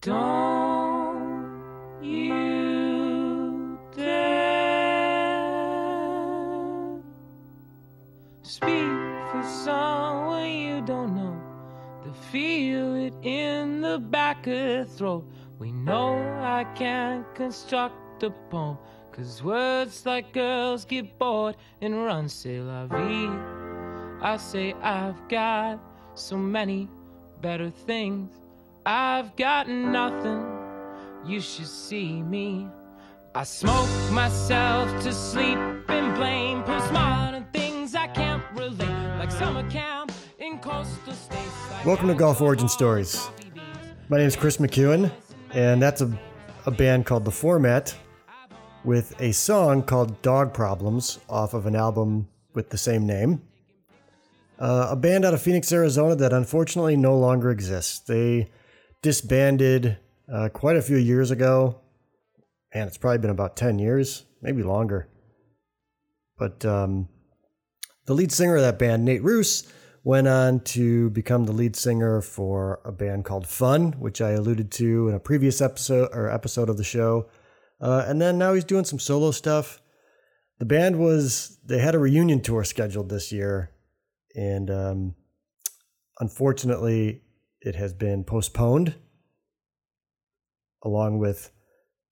Don't you dare speak for someone you don't know. To feel it in the back of throat. We know I can't construct a poem. Cause words like girls get bored and run, c'est la vie. I say I've got so many better things. I've got nothing. You should see me. I smoke myself to sleep and blame postmodern things I can't relate, like summer camp in coastal states. Like Welcome to Golf Origin Stories. My name is Chris McEwen, and that's a, a band called The Format with a song called Dog Problems off of an album with the same name. Uh, a band out of Phoenix, Arizona that unfortunately no longer exists. They disbanded uh, quite a few years ago, and it's probably been about 10 years, maybe longer. But um, the lead singer of that band, Nate Ruess, went on to become the lead singer for a band called Fun, which I alluded to in a previous episode or episode of the show. Uh, and then now he's doing some solo stuff. The band was they had a reunion tour scheduled this year, and um, unfortunately, it has been postponed, along with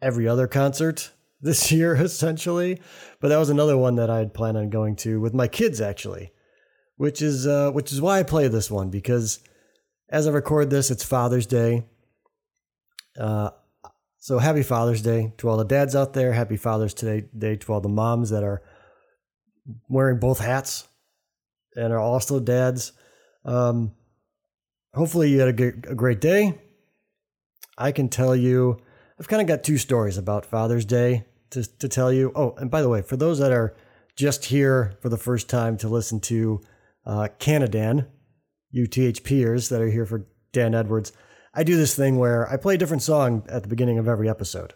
every other concert this year, essentially. But that was another one that I had planned on going to with my kids, actually, which is uh, which is why I play this one because as I record this, it's Father's Day. Uh, so happy Father's Day to all the dads out there. Happy Father's Day Day to all the moms that are wearing both hats and are also dads. Um, hopefully you had a, great day. I can tell you, I've kind of got two stories about Father's Day to, to tell you. Oh, and by the way, for those that are just here for the first time to listen to uh, Canadan, you THPers that are here for Dan Edwards, I do this thing where I play a different song at the beginning of every episode.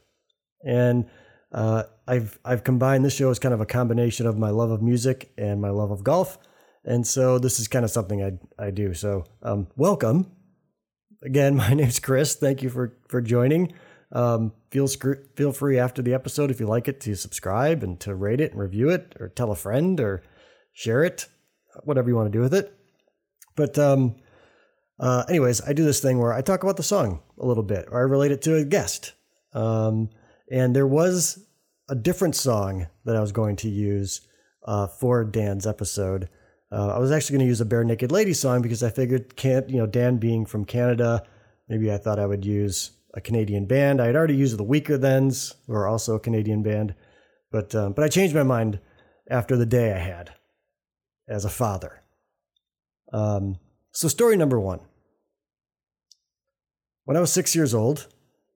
And uh, I've, I've combined this show as kind of a combination of my love of music and my love of golf. And so this is kind of something I, I do. So um, welcome. Again, my name's Chris. Thank you for, for joining. Um, feel, scr- feel free after the episode, if you like it, to subscribe and to rate it and review it or tell a friend or share it, whatever you want to do with it. But um, uh, anyways, I do this thing where I talk about the song a little bit, or I relate it to a guest. Um, and there was a different song that I was going to use uh, for Dan's episode. Uh, I was actually going to use a Barenaked Lady song because I figured, can't you know, Dan being from Canada, maybe I thought I would use a Canadian band. I had already used the Weakerthans, who are also a Canadian band, but um, but I changed my mind after the day I had as a father. Um, so, story number one. When I was six years old,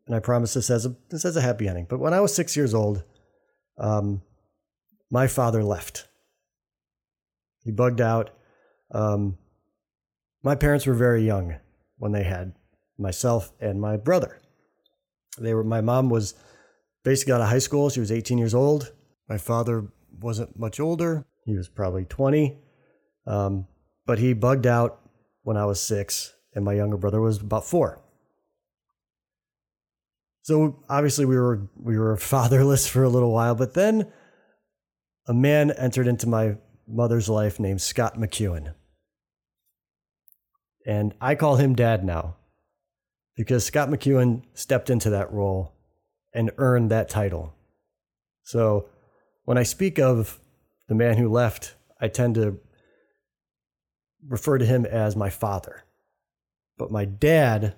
and I promise this has a this has a happy ending, but when I was six years old, um, my father left. He bugged out. Um, my parents were very young when they had myself and my brother. They were my mom was basically out of high school. She was 18 years old. My father wasn't much older. He was probably 20. Um, but he bugged out when I was six, and my younger brother was about four. So obviously we were we were fatherless for a little while, but then a man entered into my mother's life named Scott McEwen. And I call him dad now because Scott McEwen stepped into that role and earned that title. So when I speak of the man who left, I tend to refer to him as my father. But my dad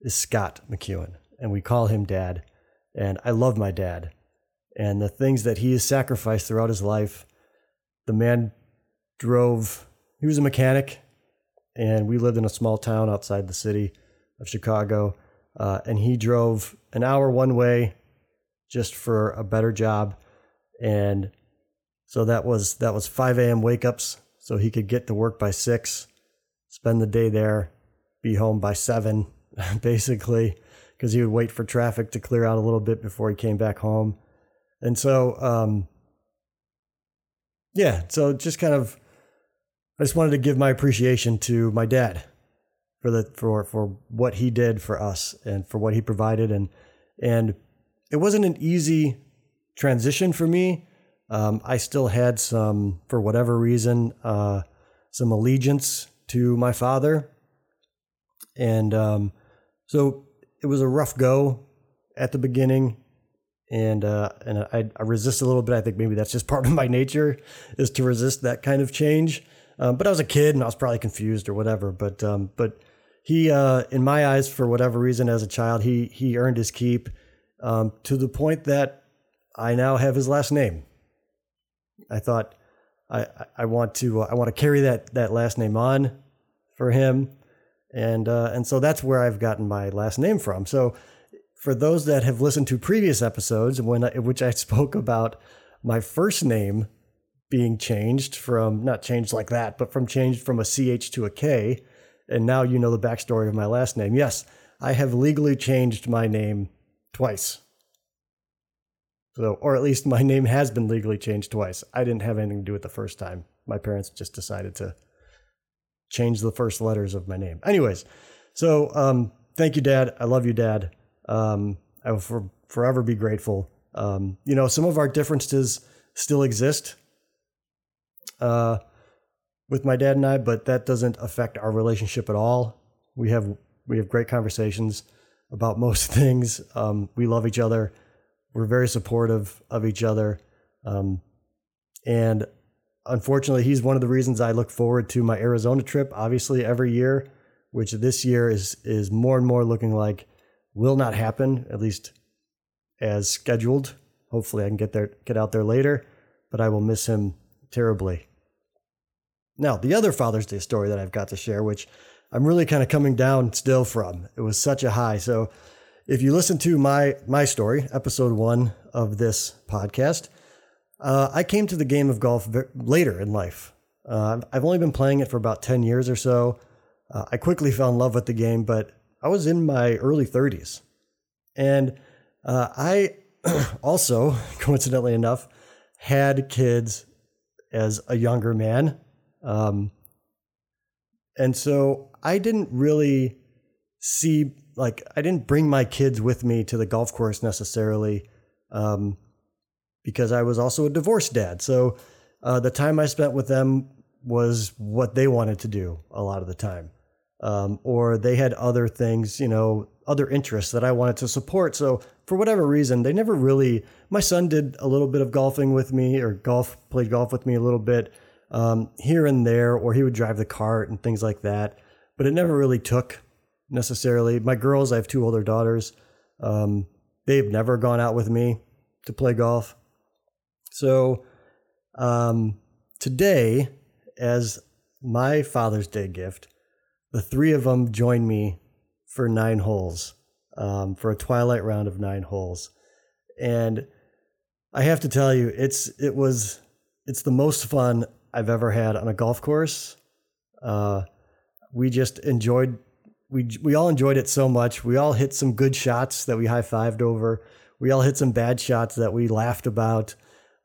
is Scott McEwen, and we call him dad. And I love my dad. And the things that he has sacrificed throughout his life, the man drove, he was a mechanic, and we lived in a small town outside the city of Chicago. Uh, and he drove an hour one way just for a better job. And so that was that was 5 a.m. wake ups, so he could get to work by six, spend the day there, be home by seven, basically, because he would wait for traffic to clear out a little bit before he came back home. And so, um, yeah, so just kind of, I just wanted to give my appreciation to my dad for the for for what he did for us and for what he provided. And and it wasn't an easy transition for me. Um, I still had some, for whatever reason, uh, some allegiance to my father, and um, so it was a rough go at the beginning, and uh, and I, I resist a little bit. I think maybe that's just part of my nature is to resist that kind of change. Um, but I was a kid and I was probably confused or whatever. But um, but he, uh, in my eyes, for whatever reason, as a child, he he earned his keep um, to the point that I now have his last name. I thought I I want to uh, I want to carry that that last name on for him, and uh, and so that's where I've gotten my last name from. So for those that have listened to previous episodes, when I, which I spoke about my first name being changed from not changed like that, but from changed from a ch to a k, and now you know the backstory of my last name. Yes, I have legally changed my name twice. So, or at least my name has been legally changed twice. I didn't have anything to do with the first time. My parents just decided to change the first letters of my name. Anyways, so um, thank you, Dad. I love you, Dad. Um, I will for, forever be grateful. Um, you know, some of our differences still exist uh, with my dad and I, but that doesn't affect our relationship at all. We have we have great conversations about most things. Um, we love each other we're very supportive of each other. Um, and unfortunately, he's one of the reasons I look forward to my Arizona trip, obviously, every year, which this year is, is more and more looking like will not happen, at least as scheduled. Hopefully, I can get there, get out there later, but I will miss him terribly. Now, the other Father's Day story that I've got to share, which I'm really kind of coming down still from, it was such a high. So, if you listen to my my story, episode one of this podcast, uh, I came to the game of golf later in life. Uh, I've only been playing it for about ten years or so. Uh, I quickly fell in love with the game, but I was in my early 30s, and uh, I also, coincidentally enough, had kids as a younger man, um, and so I didn't really see like I didn't bring my kids with me to the golf course necessarily, um, because I was also a divorced dad. So uh, the time I spent with them was what they wanted to do a lot of the time, um, or they had other things, you know, other interests that I wanted to support. So for whatever reason, they never really. My son did a little bit of golfing with me, or golf played golf with me a little bit um, here and there, or he would drive the cart and things like that. But it never really took necessarily. My girls, I have two older daughters. Um, they've never gone out with me to play golf. So um, today, as my Father's Day gift, the three of them joined me for nine holes, um, for a twilight round of nine holes. And I have to tell you, it's it was it's the most fun I've ever had on a golf course. Uh, we just enjoyed we we all enjoyed it so much. We all hit some good shots that we high fived over. We all hit some bad shots that we laughed about.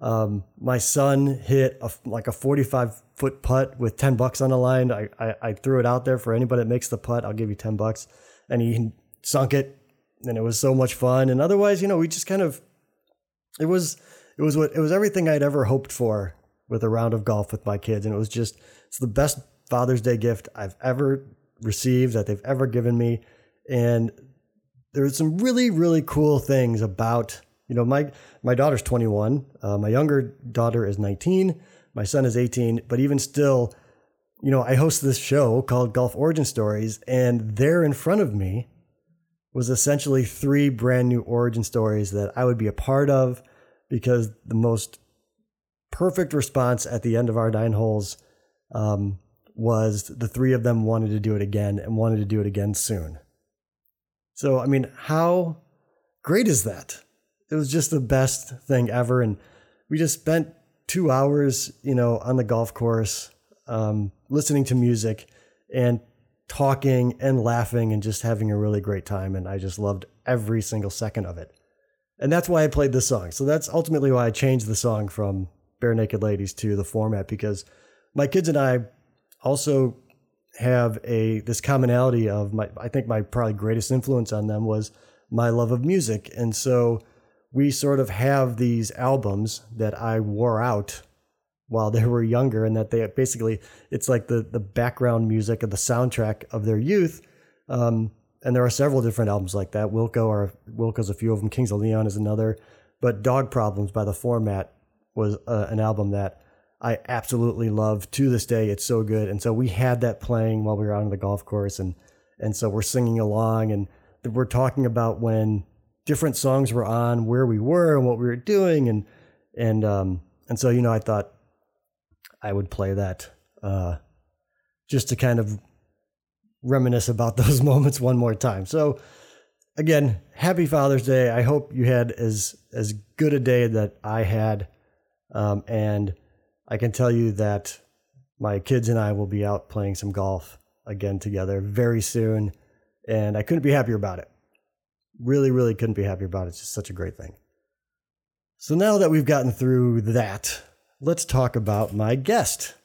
Um, my son hit a, like a 45 foot putt with 10 bucks on the line. I, I, I, threw it out there for anybody that makes the putt. I'll give you 10 bucks. And he sunk it. And it was so much fun. And otherwise, you know, we just kind of, it was, it was what, it was everything I'd ever hoped for with a round of golf with my kids. And it was just, it's the best Father's Day gift I've ever received that they've ever given me. And there's some really, really cool things about, you know, my, my daughter's 21. Uh, my younger daughter is 19. My son is 18. But even still, you know, I host this show called Golf Origin Stories, and there in front of me was essentially three brand new origin stories that I would be a part of because the most perfect response at the end of our nine holes um, was the three of them wanted to do it again and wanted to do it again soon. So, I mean, how great is that? It was just the best thing ever. And we just spent two hours, you know, on the golf course, um, listening to music and talking and laughing and just having a really great time. And I just loved every single second of it. And that's why I played this song. So that's ultimately why I changed the song from Barenaked Ladies to the format because my kids and I also have a this commonality of my I think my probably greatest influence on them was my love of music. And so we sort of have these albums that I wore out while they were younger and that they basically it's like the the background music of the soundtrack of their youth. Um, and there are several different albums like that. Wilco or Wilco's a few of them. Kings of Leon is another. But Dog Problems by the Format was uh, an album that I absolutely love to this day. It's so good. And so we had that playing while we were out on the golf course and and so we're singing along and we're talking about when different songs were on, where we were and what we were doing and and um and so you know I thought I would play that uh just to kind of reminisce about those moments one more time. So again, happy Father's Day. I hope you had as as good a day that I had. Um, and I can tell you that my kids and I will be out playing some golf again together very soon. And I couldn't be happier about it. Really, really couldn't be happier about it. It's just such a great thing. So now that we've gotten through that, let's talk about my guest.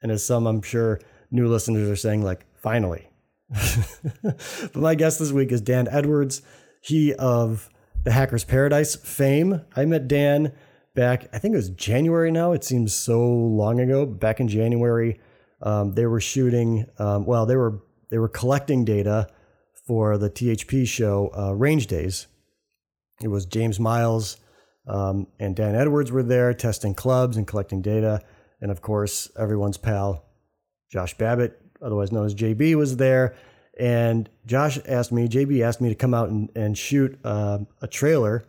And as some I'm sure new listeners are saying, like, finally. but my guest this week is Dan Edwards. He of the Hackers Paradise fame. I met Dan back, I think it was January now. It seems so long ago. Back in January, um, they were shooting. Um, well, they were they were collecting data for the THP show uh, Range Days. It was James Miles um, and Dan Edwards were there testing clubs and collecting data, and of course, everyone's pal Josh Babbitt, otherwise known as JB, was there. And Josh asked me, JB asked me to come out and, and shoot uh, a trailer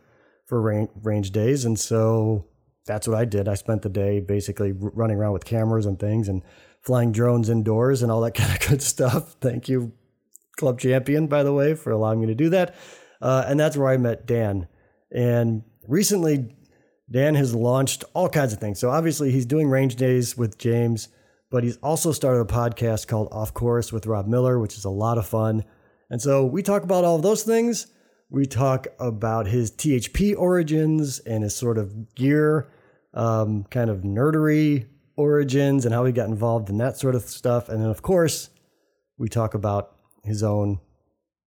for range, range days. And so that's what I did. I spent the day basically running around with cameras and things and flying drones indoors and all that kind of good stuff. Thank you, Club Champion, by the way, for allowing me to do that. Uh, and that's where I met Dan. And recently, Dan has launched all kinds of things. So obviously, he's doing range days with James but he's also started a podcast called Off Course with Rob Miller, which is a lot of fun. And so we talk about all of those things. We talk about his THP origins and his sort of gear, um, kind of nerdery origins and how he got involved in that sort of stuff. And then, of course, we talk about his own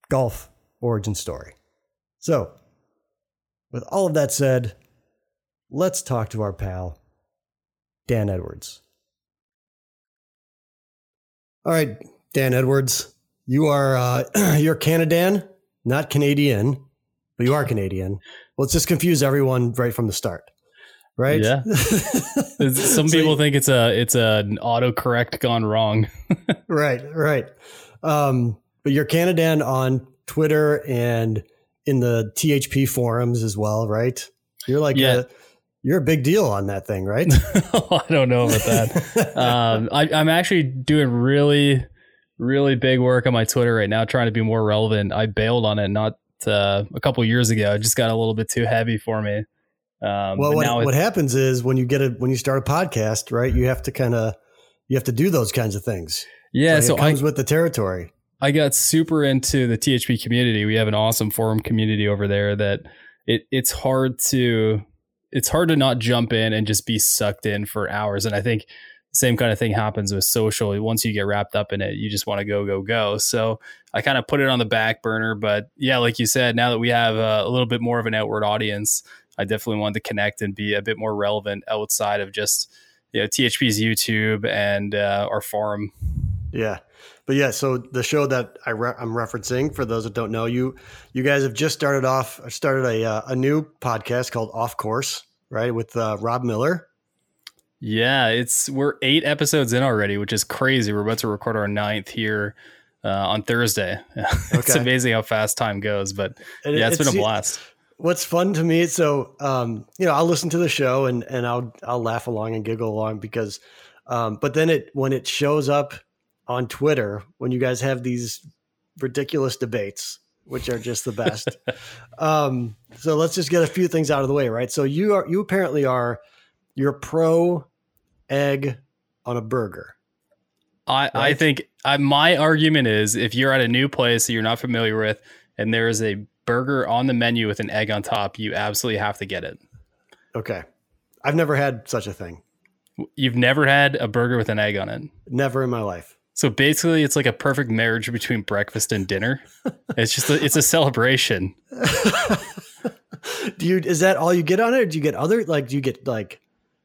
golf origin story. So, with all of that said, let's talk to our pal, Dan Edwards. All right, Dan Edwards, you are uh, you're Canadan, not Canadian, but you are Canadian. Let's just confuse everyone right from the start, right? Yeah. Some so, people think it's a it's an autocorrect gone wrong. right, right. Um, but you're Canadan on Twitter and in the THP forums as well, right? You're like yeah. a you're a big deal on that thing, right? I don't know about that. um, I, am actually doing really, really big work on my Twitter right now, trying to be more relevant. I bailed on it not uh, a couple years ago. It just got a little bit too heavy for me. Um, well, what, what happens is when you get a when you start a podcast, right? You have to kind of you have to do those kinds of things. Yeah, like so it comes I, with the territory. I got super into the THP community. We have an awesome forum community over there that it it's hard to it's hard to not jump in and just be sucked in for hours. And I think the same kind of thing happens with social. Once you get wrapped up in it, you just want to go, go, go. So I kind of put it on the back burner. But yeah, like you said, now that we have a, a little bit more of an outward audience, I definitely wanted to connect and be a bit more relevant outside of just you know THP's YouTube and uh, our forum. Yeah, but yeah, so the show that I re- I'm referencing for those that don't know, you you guys have just started off started a uh, a new podcast called Off Course, right, with uh, Rob Miller. Yeah, it's we're eight episodes in already, which is crazy. We're about to record our ninth here uh, on Thursday. it's okay. amazing how fast time goes, but and yeah, it's, it's been a blast. What's fun to me, so um, you know, I'll listen to the show and and I'll I'll laugh along and giggle along because, um, but then it when it shows up on Twitter when you guys have these ridiculous debates, which are just the best. um, so let's just get a few things out of the way, right? So you are you apparently are you're pro egg on a burger. I, right? I think I, my argument is if you're at a new place that you're not familiar with and there is a burger on the menu with an egg on top, you absolutely have to get it. Okay. I've never had such a thing. You've never had a burger with an egg on it? Never in my life. So basically, it's like a perfect marriage between breakfast and dinner. It's just a, it's a celebration. do you is that all you get on it? Or do you get other like do you get like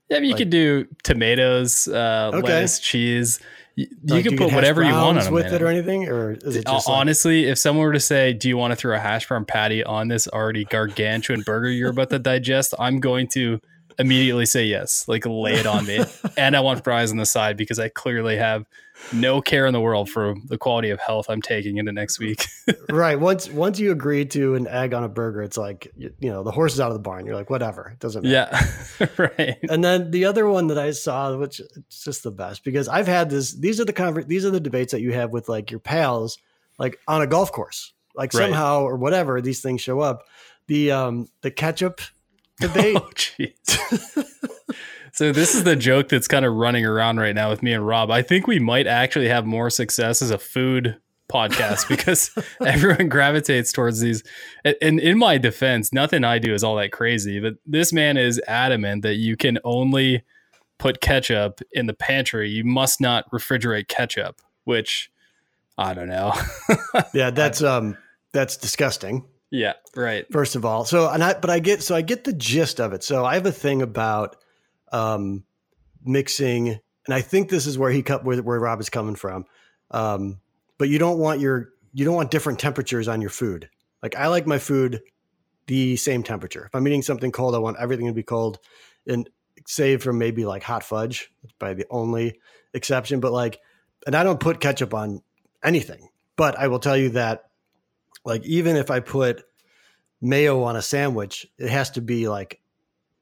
Yeah, I mean, you Like- could do tomatoes, uh, Okay. lettuce, cheese. You, you like, can do put whatever you want on them. with man. it or anything, or is it Hon- just like, Honestly, if someone were to say, "Do you want to throw a hash brown patty on this already gargantuan burger you're about to digest?" I'm going to immediately say yes. Like lay it on me, and I want fries on the side because I clearly have no care in the world for the quality of health I'm taking into next week. right? Once once you agree to an egg on a burger, it's like you, you know the horse is out of the barn. You're like whatever, it doesn't matter. yeah, right. And then the other one that I saw, which it's just the best because I've had this. These are the conver- These are the debates that you have with like your pals, like on a golf course. Like Right. somehow or whatever these things show up. The um the ketchup debate. Oh, jeez. So this is the joke that's kind of running around right now with me and Rob. I think we might actually have more success as a food podcast because everyone gravitates towards these. And in my defense, nothing I do is all that crazy, but this man is adamant that you can only put ketchup in the pantry. You must not refrigerate ketchup, which I don't know. yeah, that's um that's disgusting. yeah, right. first of all. So and I but I get so I get the gist of it. So I have a thing about um mixing and I think this is where he cut where, where Rob is coming from. Um but you don't want your you don't want different temperatures on your food. Like I like my food the same temperature. If I'm eating something cold, I want everything to be cold and save from maybe like hot fudge. Probably the only exception. But like and I don't put ketchup on anything. But I will tell you that like even if I put mayo on a sandwich, it has to be like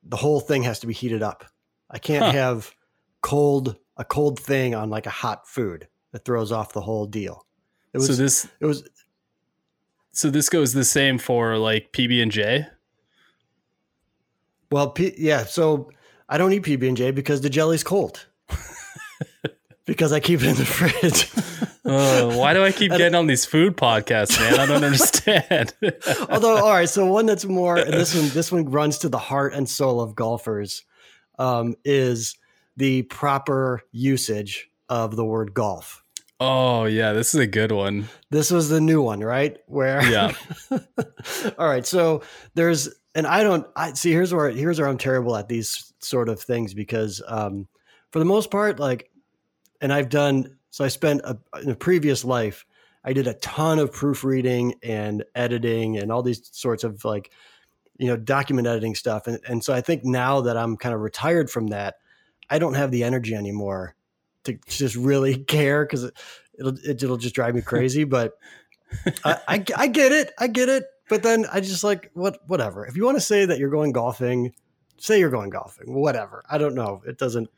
the whole thing has to be heated up. I can't Huh. have cold a cold thing on like a hot food It throws off the whole deal. It was so this it was so this goes the same for like PB and J. well P, yeah, so I don't eat PB and J because the jelly's cold. because I keep it in the fridge. Oh, why do I keep getting on these food podcasts, man? I don't understand. Although, all right, so one that's more, and this one, this one runs to the heart and soul of golfers, um, is the proper usage of the word golf. oh yeah, this is a good one. This was the new one, right? Where, Yeah. all right, so there's, and I don't, I see. Here's where, here's where I'm terrible at these sort of things because, um, for the most part, like, and I've done. So I spent a, in a previous life, I did a ton of proofreading and editing and all these sorts of like, you know, document editing stuff. And, and so I think now that I'm kind of retired from that, I don't have the energy anymore to just really care because it, it'll, it, it'll just drive me crazy. But I, I, I get it. I get it. But then I just like, what, whatever. If you want to say that you're going golfing, say you're going golfing, whatever. I don't know. It doesn't,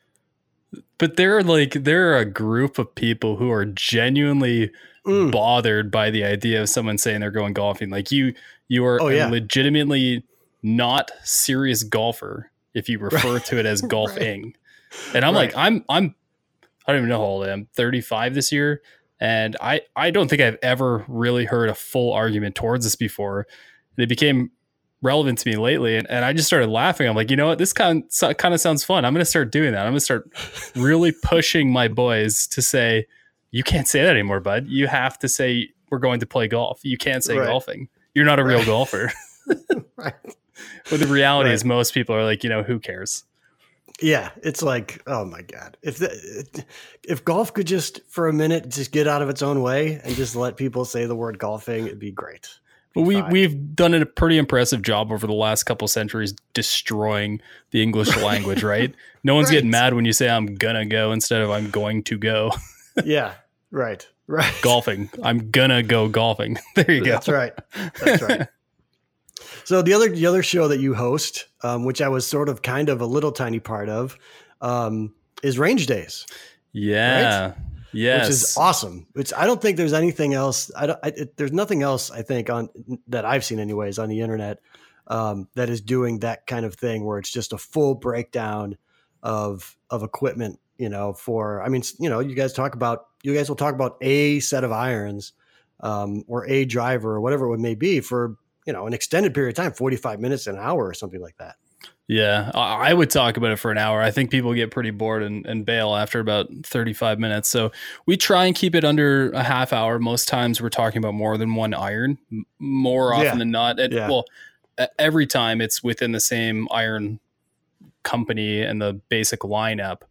But there are like there are a group of people who are genuinely Mm. bothered by the idea of someone saying they're going golfing. Like you you are Oh, yeah. legitimately not serious golfer if you refer to it as golfing. And I'm like, I'm I'm I don't even know how old I am, 35 this year. And I, I don't think I've ever really heard a full argument towards this before. And it became relevant to me lately. And, and I just started laughing. I'm like, you know what? This kind, so- kind of sounds fun. I'm going to start doing that. I'm going to start really pushing my boys to say, you can't say that anymore, bud. You have to say, we're going to play golf. You can't say Right. golfing. You're not a real golfer. right. But the reality Right. is, most people are like, you know, who cares? Yeah, it's like, oh my god, if the, if golf could just for a minute just get out of its own way and just let people say the word golfing, it'd be great. But we fine. we've done a pretty impressive job over the last couple centuries destroying the English language, right? No one's getting mad when you say I'm gonna go instead of I'm going to go Yeah, right, right. golfing. I'm gonna go golfing. There you go. That's right. That's right. So the other the other show that you host, um, which I was sort of kind of a little tiny part of, um, is Range Days. Yeah. Yes. which is awesome. Which I don't think there's anything else. I don't. I, it, there's nothing else I think on that I've seen anyways on the internet um, that is doing that kind of thing where it's just a full breakdown of of equipment. You know, for I mean, you know, you guys talk about you guys will talk about a set of irons um, or a driver or whatever it may be for you know an extended period of time, forty five minutes, an hour, or something like that. Yeah, I would talk about it for an hour. I think people get pretty bored and, and bail after about 35 minutes. So we try and keep it under a half hour. Most times we're talking about more than one iron, more often yeah. than not. It, yeah. Well, every time it's within the same iron company and the basic lineup.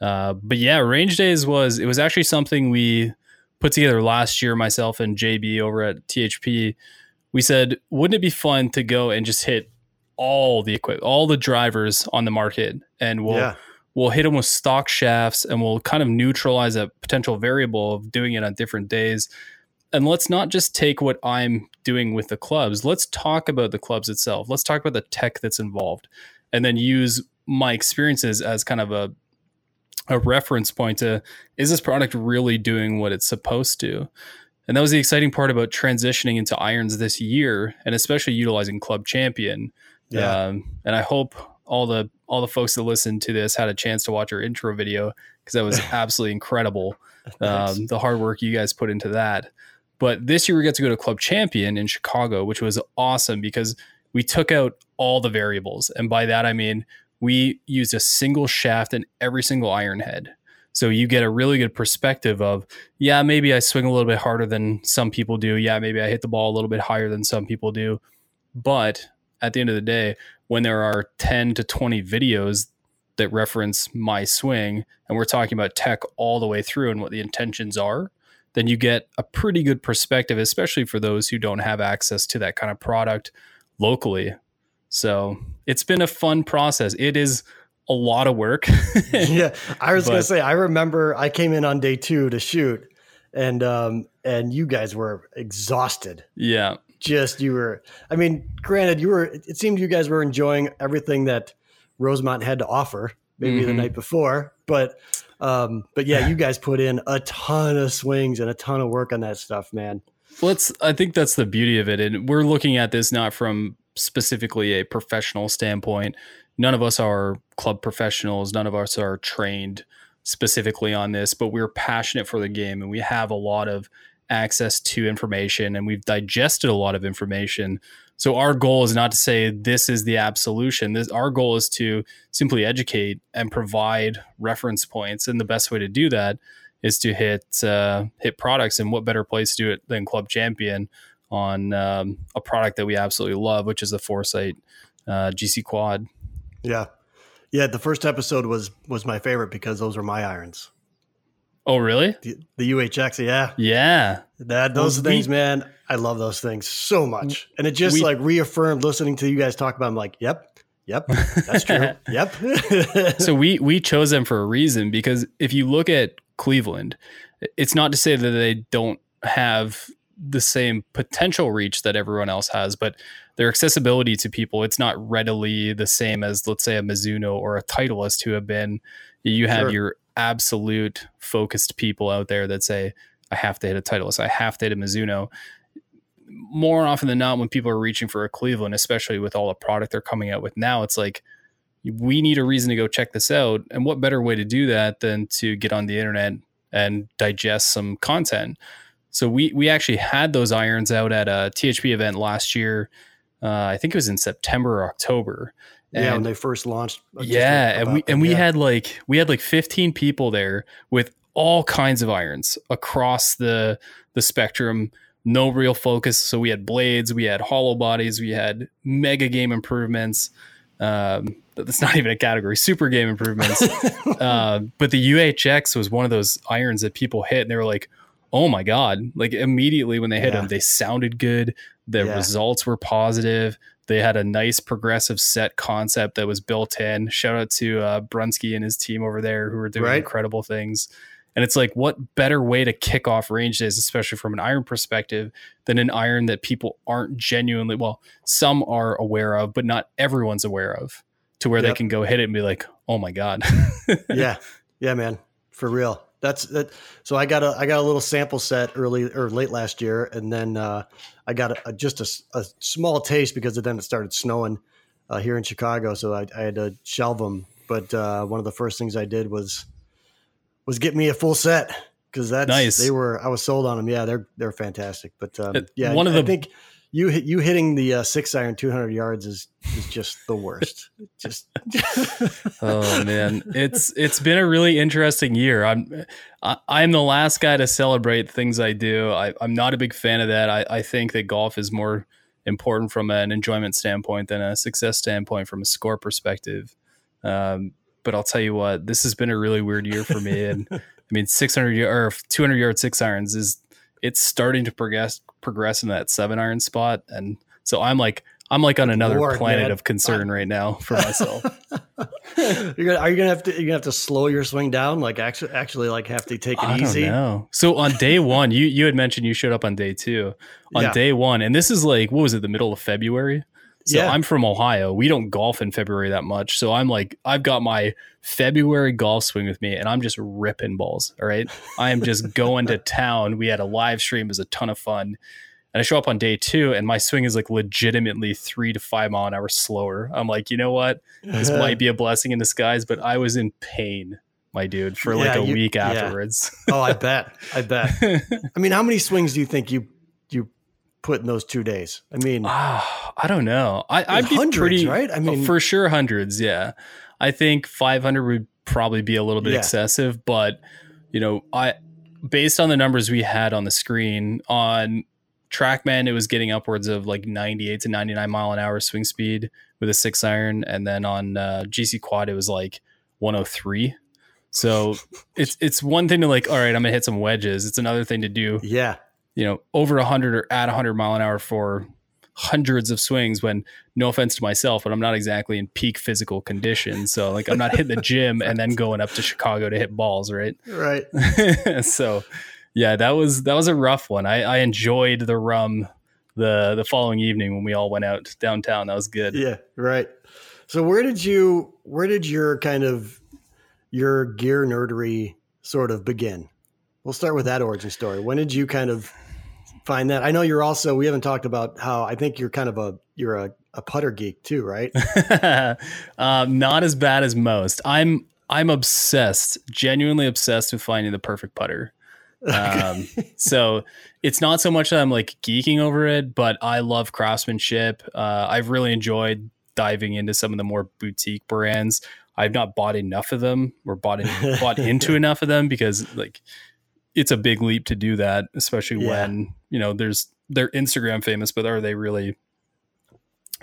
Uh, but yeah, range days was, it was actually something we put together last year, myself and JB over at THP. We said, wouldn't it be fun to go and just hit all the equipment, all the drivers on the market, and we'll yeah. we'll hit them with stock shafts, and we'll kind of neutralize a potential variable of doing it on different days. And let's not just take what I'm doing with the clubs. Let's talk about the clubs itself. Let's talk about the tech that's involved, and then use my experiences as kind of a a reference point to is this product really doing what it's supposed to? And that was the exciting part about transitioning into irons this year, and especially utilizing Club Champion yeah. Um, and I hope all the all the folks that listened to this had a chance to watch our intro video because that was absolutely incredible. Um, the hard work you guys put into that. But this year we got to go to Club Champion in Chicago, which was awesome because we took out all the variables. And by that I mean we used a single shaft in every single iron head. So you get a really good perspective of, yeah, maybe I swing a little bit harder than some people do. Yeah, maybe I hit the ball a little bit higher than some people do. But at the end of the day, when there are 10 to 20 videos that reference my swing and we're talking about tech all the way through and what the intentions are, then you get a pretty good perspective, especially for those who don't have access to that kind of product locally. So it's been a fun process. It is a lot of work. yeah. I was going to say, I remember I came in on day two to shoot and, um, and you guys were exhausted. Yeah just you were i mean granted you were it seemed you guys were enjoying everything that rosemont had to offer maybe mm-hmm. the night before but um but yeah you guys put in a ton of swings and a ton of work on that stuff man well it's i think that's the beauty of it and we're looking at this not from specifically a professional standpoint none of us are club professionals none of us are trained specifically on this but we're passionate for the game and we have a lot of access to information and we've digested a lot of information. So our goal is not to say this is the absolution. This our goal is to simply educate and provide reference points. And the best way to do that is to hit uh, hit products. And what better place to do it than Club Champion on um, a product that we absolutely love, which is the Foresight uh, GC Quad. Yeah, yeah. The first episode was was my favorite because those were my irons. Oh, really? The, the UHX, yeah, yeah. That those well, things, we, man. I love those things so much, and it just we, like reaffirmed listening to you guys talk about. Them, like, yep, yep, that's true. yep. so we we chose them for a reason because if you look at Cleveland, it's not to say that they don't have the same potential reach that everyone else has, but their accessibility to people, it's not readily the same as let's say a Mizuno or a Titleist who have been. You have sure. your absolute focused people out there that say, I have to hit a Titleist, I have to hit a Mizuno. More often than not, when people are reaching for a Cleveland, especially with all the product they're coming out with now, it's like, we need a reason to go check this out. And what better way to do that than to get on the internet and digest some content? So we we actually had those irons out at a THP event last year. Uh, I think it was in September or October, and, yeah, when they first launched. Yeah, and we and we had like we had like 15 people there with all kinds of irons across the the spectrum. No real focus. So we had blades, we had hollow bodies, we had mega game improvements. Um, that's not even a category. Super game improvements. uh, but the UHX was one of those irons that people hit, and they were like, "Oh my god!" Like immediately when they hit yeah. them, they sounded good. The yeah. results were positive. They had a nice progressive set concept that was built in. Shout out to uh, Brunsky and his team over there who are doing right. incredible things. And it's like, what better way to kick off range days, especially from an iron perspective, than an iron that people aren't genuinely, well, some are aware of, but not everyone's aware of, to where yep. they can go hit it and be like, oh my God. yeah. Yeah, man. For real. That's that. So I got a I got a little sample set early or late last year, and then uh, I got a, a, just a, a, small taste because then it started snowing uh, here in Chicago, so I, I, had to shelve them. But uh, one of the first things I did was was get me a full set because that's nice. They were I was sold on them. Yeah, they're they're fantastic. But um, yeah, one of the I think you hit you hitting the uh, six iron 200 yards is is just the worst. just oh man, it's it's been a really interesting year. I'm I, I'm the last guy to celebrate things I do. I, I'm not a big fan of that. I, I think that golf is more important from an enjoyment standpoint than a success standpoint from a score perspective. Um, but I'll tell you what, this has been a really weird year for me. And I mean, 600 or 200 yard six irons is it's starting to progress progress in that seven iron spot, and so I'm like I'm like on another Lord, planet man. of concern right now for myself. you're gonna, are you gonna have to you gonna have to slow your swing down? Like actually, actually, like have to take it I easy. So on day one, you you had mentioned you showed up on day two. On yeah. day one, and this is like what was it? The middle of February. So yeah. I'm from Ohio. We don't golf in February that much. So I'm like, I've got my February golf swing with me and I'm just ripping balls. All right. I am just going to town. We had a live stream, it was a ton of fun. And I show up on day two and my swing is like legitimately three to five mile an hour slower. I'm like, you know what? This might be a blessing in disguise, but I was in pain, my dude, for yeah, like a you, week afterwards. Yeah. Oh, I bet. I bet. I mean, how many swings do you think you put in those two days? I mean, uh, I don't know. I, I'd be hundreds, pretty right. I mean, for sure, hundreds. Yeah, I think 500 would probably be a little bit yeah. excessive, but you know, I based on the numbers we had on the screen on TrackMan, it was getting upwards of like 98 to 99 mile an hour swing speed with a six iron, and then on uh, GC Quad, it was like 103. So it's it's one thing to like, all right, I'm gonna hit some wedges. It's another thing to do, yeah, you know, over 100 or at 100 mile an hour for hundreds of swings when no offense to myself but i'm not exactly in peak physical condition. So like i'm not hitting the gym and then going up to chicago to hit balls right? Right. So yeah that was that was a rough one. I i enjoyed the rum the the following evening when we all went out downtown. That was good. Yeah right. So where did you where did your kind of your gear nerdery sort of begin? We'll start with that origin story. When did you kind of find that. I know you're also. We haven't talked about how I think you're kind of a you're a, a putter geek too, right? um, not as bad as most. I'm I'm obsessed, genuinely obsessed with finding the perfect putter. Um, so it's not so much that I'm like geeking over it, but I love craftsmanship. Uh, I've really enjoyed diving into some of the more boutique brands. I've not bought enough of them or bought in, bought into enough of them because like it's a big leap to do that, especially yeah. when you know there's they're Instagram famous, but are they really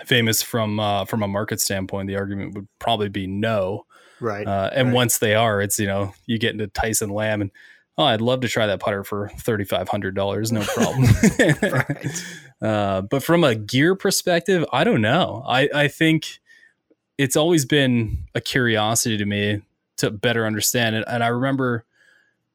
famous from uh, from a market standpoint? The argument would probably be no. Right. Uh, and right. once they are, it's you know you get into Tyson Lamb and oh, I'd love to try that putter for thirty five hundred dollars, no problem. right. uh, but from a gear perspective, I don't know. I I think it's always been a curiosity to me to better understand it. And I remember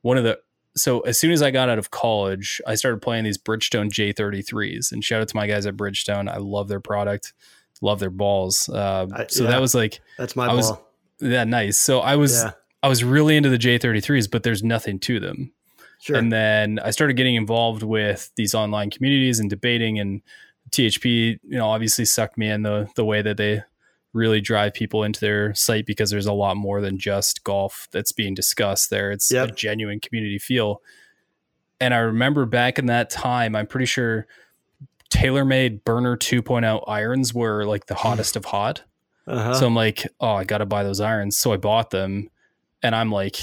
one of the so as soon as I got out of college, I started playing these Bridgestone J33s. And shout out to my guys at Bridgestone. I love their product, love their balls. Uh, I, so yeah, that was like that's my I was, ball. Yeah, nice. So I was yeah. I was really into the J33s, but there's nothing to them. Sure. And then I started getting involved with these online communities and debating and THP, you know, obviously sucked me in the the way that they really drive people into their site because there's a lot more than just golf that's being discussed there. It's yep. a genuine community feel. And I remember back in that time, I'm pretty sure TaylorMade burner 2.0 irons were like the hottest of hot. Uh-huh. So I'm like, oh, I got to buy those irons. So I bought them. And I'm like,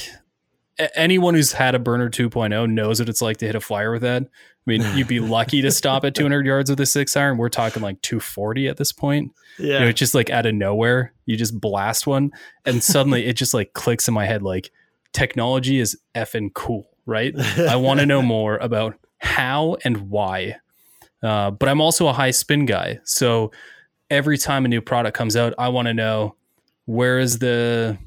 anyone who's had a burner 2.0 knows what it's like to hit a flyer with that. I mean, you'd be lucky to stop at 200 yards with a six iron. We're talking like 240 at this point. Yeah. You know, it's just like out of nowhere, you just blast one, and suddenly it just like clicks in my head like technology is effing cool, right? I want to know more about how and why. Uh, but I'm also a high spin guy. So every time a new product comes out, I want to know where is the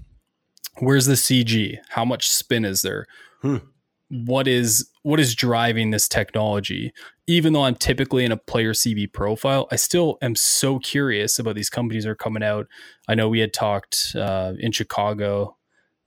where's the CG? How much spin is there? Hmm. What is what is driving this technology? Even though I'm typically in a player CB profile, I still am so curious about these companies that are coming out. I know we had talked uh, in Chicago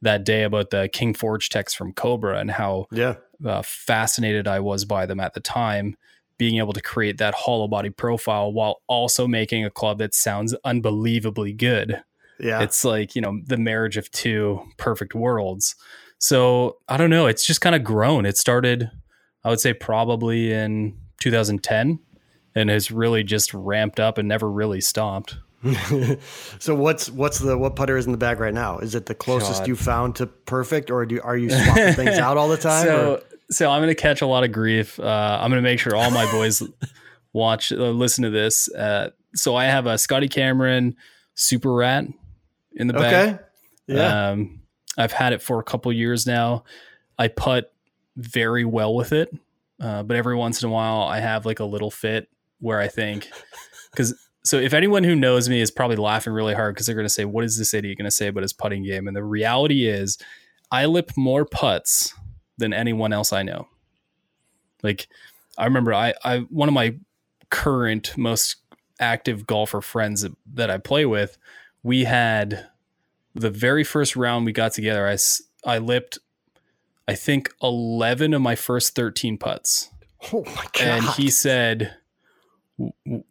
that day about the King Forge techs from Cobra and how yeah. uh, fascinated I was by them at the time, being able to create that hollow body profile while also making a club that sounds unbelievably good. Yeah. It's like, you know, the marriage of two perfect worlds. So I don't know. It's just kind of grown. It started, I would say, probably in 2010. and has really just ramped up and never really stopped. so what's what's the what putter is in the bag right now? Is it the closest God. you found to perfect, or do are you swapping things out all the time? So so I'm gonna catch a lot of grief. Uh, I'm gonna make sure all my boys watch uh, listen to this. Uh, so I have a Scotty Cameron Super Rat in the bag. okay, yeah, Um, I've had it for a couple years now. I putt very well with it, uh, but every once in a while I have like a little fit where I think because so if anyone who knows me is probably laughing really hard because they're going to say, "What is this idiot going to say about his putting game?" And the reality is, I lip more putts than anyone else I know. Like I remember, I I one of my current most active golfer friends that, that I play with, we had the very first round we got together. I I lipped, I think eleven of my first thirteen putts, oh my god, and he said.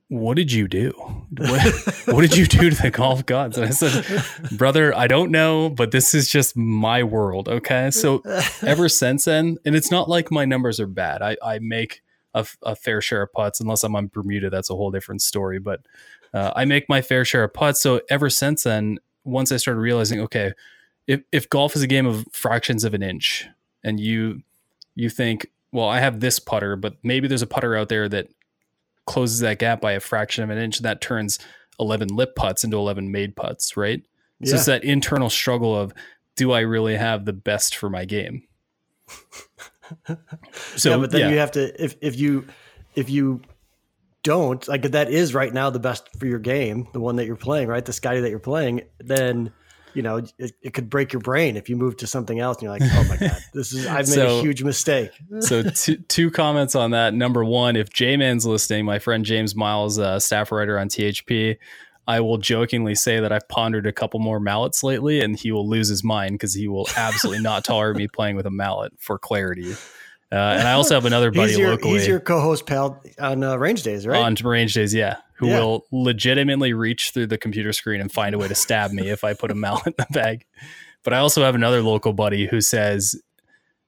What did you do? What, what did you do to the golf gods? And I said, Brother, I don't know, but this is just my world. Okay. So ever since then, and it's not like my numbers are bad. I, I make A, a, fair share of putts, unless I'm on Bermuda. That's a whole different story. But uh, I make my fair share of putts. So ever since then, once I started realizing, okay, if, if golf is a game of fractions of an inch, and you you think, well, I have this putter, but maybe there's a putter out there that closes that gap by a fraction of an inch, and that turns 11 lip putts into 11 made putts, right? So yeah. it's that internal struggle of, do I really have the best for my game? So yeah, but then yeah. you have to if if you if you don't like that is right now the best for your game, the one that you're playing, right? The Scotty that you're playing, then you know it, it could break your brain if you move to something else and you're like, oh my god, this is I've made So- a huge mistake. so two, two comments on that. Number one, if J-Man's listening, my friend James Miles, uh, staff writer on THP, I will jokingly say that I've pondered a couple more mallets lately, and he will lose his mind because he will absolutely not tolerate me playing with a mallet for clarity. Uh, and I also have another buddy He's your, locally he's your co-host pal on uh, Range Days, right? on range days, yeah, who Yeah. will legitimately reach through the computer screen and find a way to stab me if I put a mallet in the bag. But I also have another local buddy who says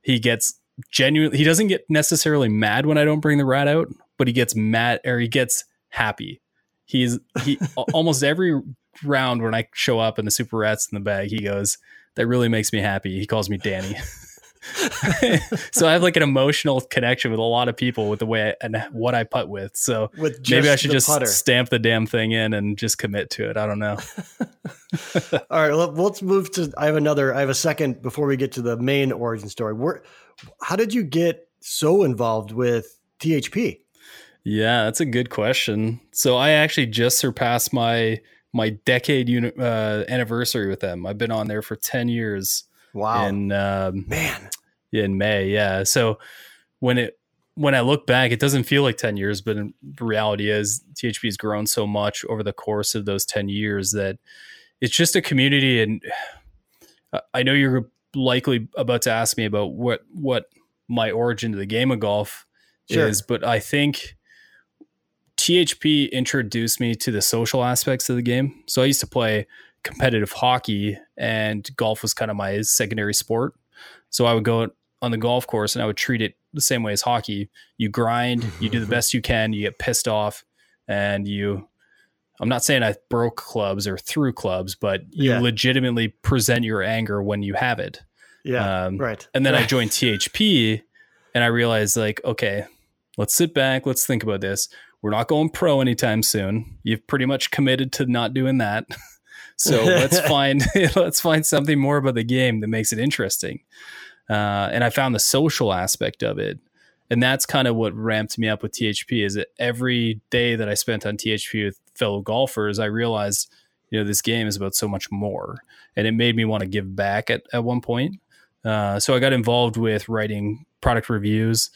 he gets genuinely he doesn't get necessarily mad when I don't bring the rat out, but he gets mad or he gets happy. He's he almost every round when I show up and the super rats in the bag, he goes, That really makes me happy. He calls me Danny. so I have like an emotional connection with a lot of people with the way I, and what I putt with. So With maybe I should just putter. stamp the damn thing in and just commit to it. I don't know. All right, let, let's move to. I have another. I have a second before we get to the main origin story. Where, how did you get so involved with THP? Yeah, that's a good question. So I actually just surpassed my my decade uni- uh, anniversary with them. I've been on there for ten years Wow, in um, man, in May. Yeah. So when it when I look back, it doesn't feel like ten years, but in, the reality is THP has grown so much over the course of those ten years that it's just a community. And I- I know you're likely about to ask me about what what my origin to the game of golf Sure. is, but I think THP introduced me to the social aspects of the game. So I used to play competitive hockey, and golf was kind of my secondary sport. So I would go on the golf course and I would treat it the same way as hockey. You grind, you do the best you can, you get pissed off, and you. I'm not saying I broke clubs or threw clubs, but you Yeah. legitimately present your anger when you have it. yeah, Um, right. And then I joined THP and I realized, like, okay, let's sit back. Let's think about this. We're not going pro anytime soon. You've pretty much committed to not doing that. so let's find let's find something more about the game that makes it interesting. Uh, and I found the social aspect of it. And that's kind of what ramped me up with THP is that every day that I spent on THP with fellow golfers, I realized, you know, this game is about so much more. And it made me want to give back at, at one point. Uh, so I got involved with writing product reviews,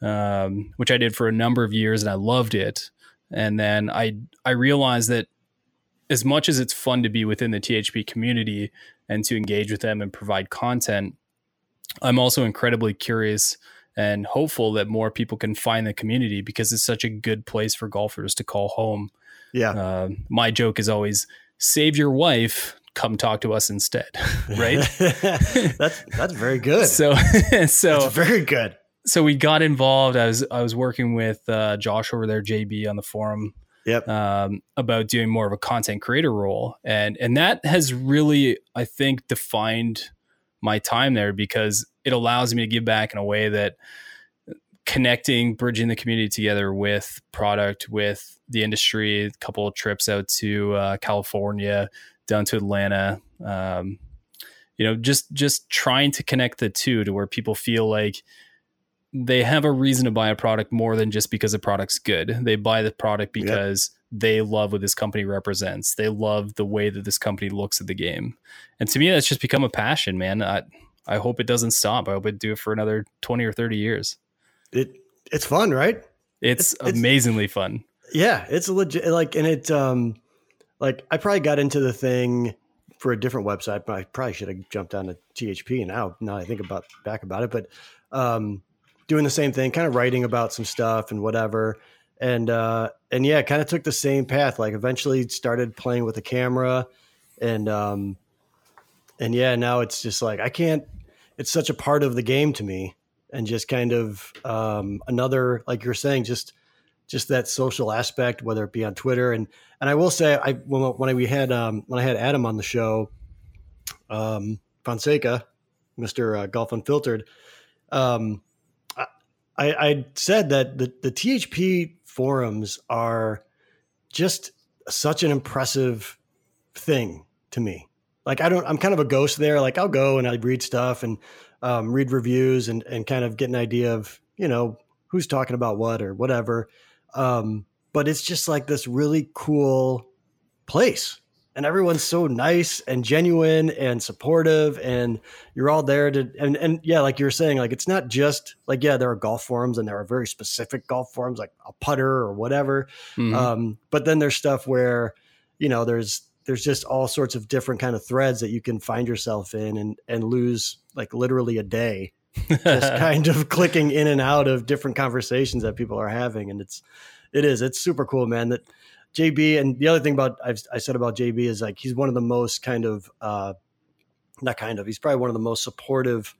um, which I did for a number of years, and I loved it. And then I I realized that as much as it's fun to be within the THP community and to engage with them and provide content, I'm also incredibly curious and hopeful that more people can find the community because it's such a good place for golfers to call home. Yeah, Uh, my joke is always save your wife, come talk to us instead, right? that's that's very good. so so that's very good. so we got involved. I was I was working with uh, Josh over there, JB, on the forum. Yep. Um, about doing more of a content creator role, and and that has really, I think, defined my time there because it allows me to give back in a way that connecting, bridging the community together with product, with the industry. A couple of trips out to uh, California, down to Atlanta. Um, you know, just just trying to connect the two to where people feel like they have a reason to buy a product more than just because the product's good. They buy the product because yep. they love what this company represents. They love the way that this company looks at the game. And to me, that's just become a passion, man. I, I hope it doesn't stop. I hope it do it for another 20 or 30 years. It it's fun, right? It's, it's amazingly it's, fun. Yeah, it's legit like and it um like I probably got into the thing for a different website, but I probably should have jumped on to THP now now I think about back about it, but um doing the same thing, kind of writing about some stuff and whatever. And uh, and yeah, kind of took the same path. Like eventually started playing with the camera, and um, and yeah, now it's just like I can't. It's such a part of the game to me, and just kind of um, another like you're saying, just just that social aspect, whether it be on Twitter and and I will say, I when, when I, we had um, when I had Adam on the show, um, Fonseca, Mister uh, Golf Unfiltered, um, I, I said that the, the THP forums are just such an impressive thing to me. Like I don't, I'm kind of a ghost there. Like I'll go and I read stuff and um, read reviews and and kind of get an idea of you know who's talking about what or whatever. Um, but it's just like this really cool place and everyone's so nice and genuine and supportive and you're all there to and and yeah like you're saying like it's not just like yeah there are golf forums and there are very specific golf forums like a putter or whatever mm-hmm. um, but then there's stuff where you know there's there's just all sorts of different kind of threads that you can find yourself in and and lose like literally a day just kind of clicking in and out of different conversations that people are having and it's it is it's super cool man that JB, and the other thing about I've, i said about JB is like he's one of the most kind of uh, not kind of he's probably one of the most supportive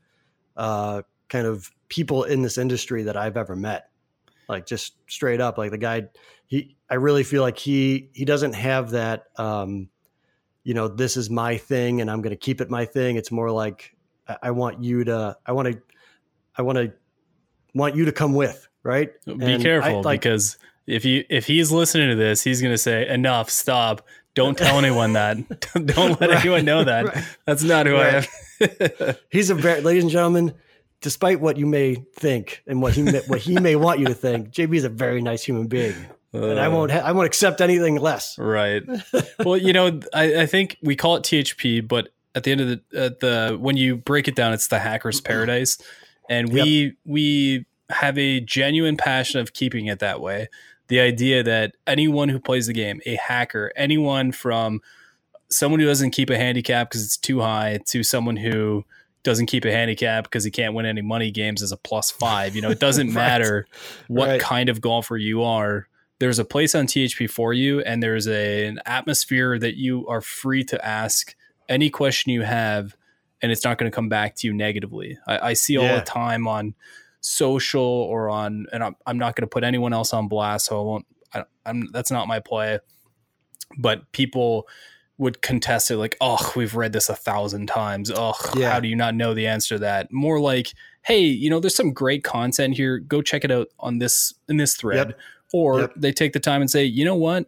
uh, kind of people in this industry that I've ever met. Like just straight up, like the guy, he I really feel like he he doesn't have that. Um, you know, this is my thing, and I'm going to keep it my thing. It's more like I, I want you to, I want to, I want to want you to come with, right? Be and careful I, like, because if you if he's listening to this, he's going to say, "Enough, stop." Don't tell anyone that. Don't let right, anyone know that. Right. That's not who right. I am. he's a very, ladies and gentlemen. Despite what you may think and what he may, what he may want you to think, JB is a very nice human being, uh, and I won't ha- I won't accept anything less. Right. well, you know, I, I think we call it THP, but at the end of the at the when you break it down, it's the hacker's paradise, and we yep. we have a genuine passion of keeping it that way the idea that anyone who plays the game, a hacker, anyone from someone who doesn't keep a handicap because it's too high to someone who doesn't keep a handicap because he can't win any money games as a plus five. You know, it doesn't right. matter what right. kind of golfer you are. There's a place on THP for you, and there's a, an atmosphere that you are free to ask any question you have, and it's not going to come back to you negatively. I, I see all yeah. the time on social or on, and I'm, I'm not going to put anyone else on blast, so I won't. I, I'm that's not my play. But people would contest it like, oh, we've read this a thousand times. Oh, yeah. how do you not know the answer to that? More like, hey, you know, there's some great content here. Go check it out on this in this thread. Yep. Or yep. they take the time and say, you know what?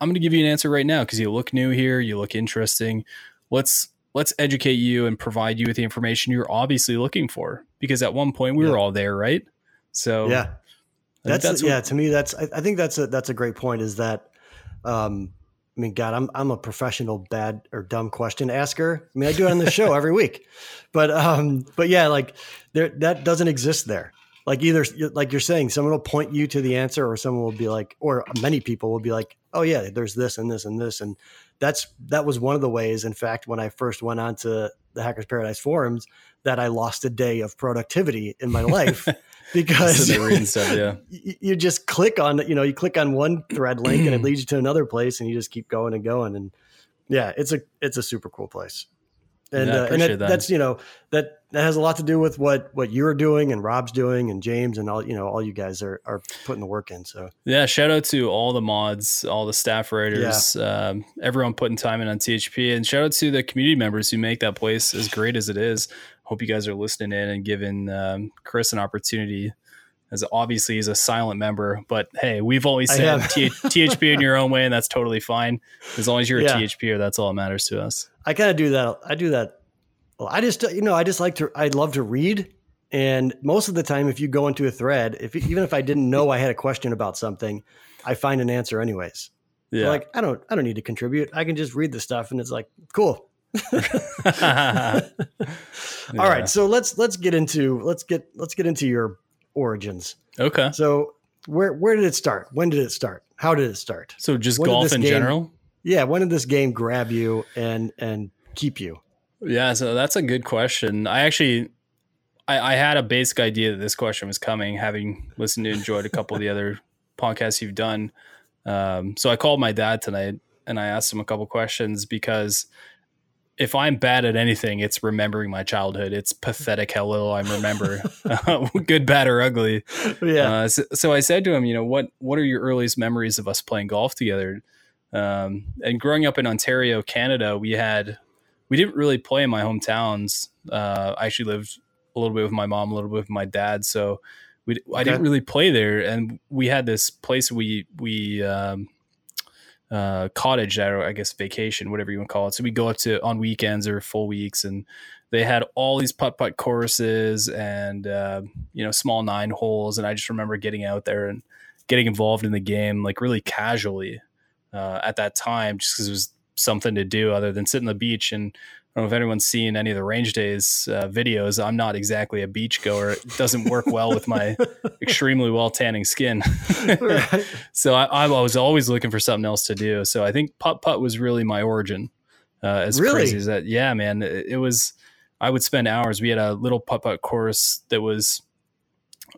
I'm going to give you an answer right now because you look new here. You look interesting. Let's let's educate you and provide you with the information you're obviously looking for because at one point we yeah. were all there right? So yeah. that's, that's what, yeah to me that's I, I, think that's a that's a great point is that um i mean god i'm i'm a professional bad or dumb question asker. I mean i do it on the show every week. But um but yeah like there that doesn't exist there. Like either like you're saying someone will point you to the answer or someone will be like or many people will be like oh yeah there's this and this and this. And that's that was one of the ways in fact when i first went on to the hackers paradise forums that i lost a day of productivity in my life because stuff, yeah. you just click on you know you click on one thread link and it leads you to another place and you just keep going and going and yeah it's a it's a super cool place and Yeah, uh, and that, that. that's you know that that has a lot to do with what what you're doing and Rob's doing and James and all you know all you guys are are putting the work in. So Yeah, shout out to all the mods, all the staff writers, um, everyone putting time in on THP, and shout out to the community members who make that place as great as it is. Hope you guys are listening in and giving um, Chris an opportunity. As obviously he's a silent member, but hey, we've always said have- T- THP in your own way, and that's totally fine. As long as you're Yeah. a THPer, that's all that matters to us. I kind of do that. I do that. Well, I just you know I just like to I love to read. And most of the time, if you go into a thread, if even if I didn't know I had a question about something, I find an answer anyways. So, Yeah. like I don't I don't need to contribute. I can just read the stuff, and it's like cool. All right, so let's let's get into let's get let's get into your origins. Okay. So where where did it start? When did it start? How did it start? So just When golf in game- general. Yeah, when did this game grab you and and keep you? Yeah, so that's a good question. I actually, I, I had a basic idea that this question was coming, having listened to and enjoyed a couple of the other podcasts you've done. Um, so I called my dad tonight and I asked him a couple questions because if I'm bad at anything, it's remembering my childhood. It's pathetic how little I remember, good, bad, or ugly. Yeah. Uh, so, so I said to him, you know, what what are your earliest memories of us playing golf together? Um, and growing up in Ontario, Canada, we had we didn't really play in my hometowns. Uh, I actually lived a little bit with my mom, a little bit with my dad, so we I didn't really play there. And we had this place we we um, uh, cottage that or I guess vacation, whatever you want to call it. So we go up to on weekends or full weeks, and they had all these putt putt courses and uh, you know small nine holes. And I just remember getting out there and getting involved in the game like really casually uh, at that time, just because it was something to do other than sit on the beach. And I don't know if anyone's seen any of the range days uh, videos. I'm not exactly a beach goer. It doesn't work well with my extremely well tanning skin. Right. So I, I was always looking for something else to do. So I think putt putt was really my origin. Uh, as Really? crazy as that, yeah, man, it, it was. I would spend hours. We had a little putt putt course that was,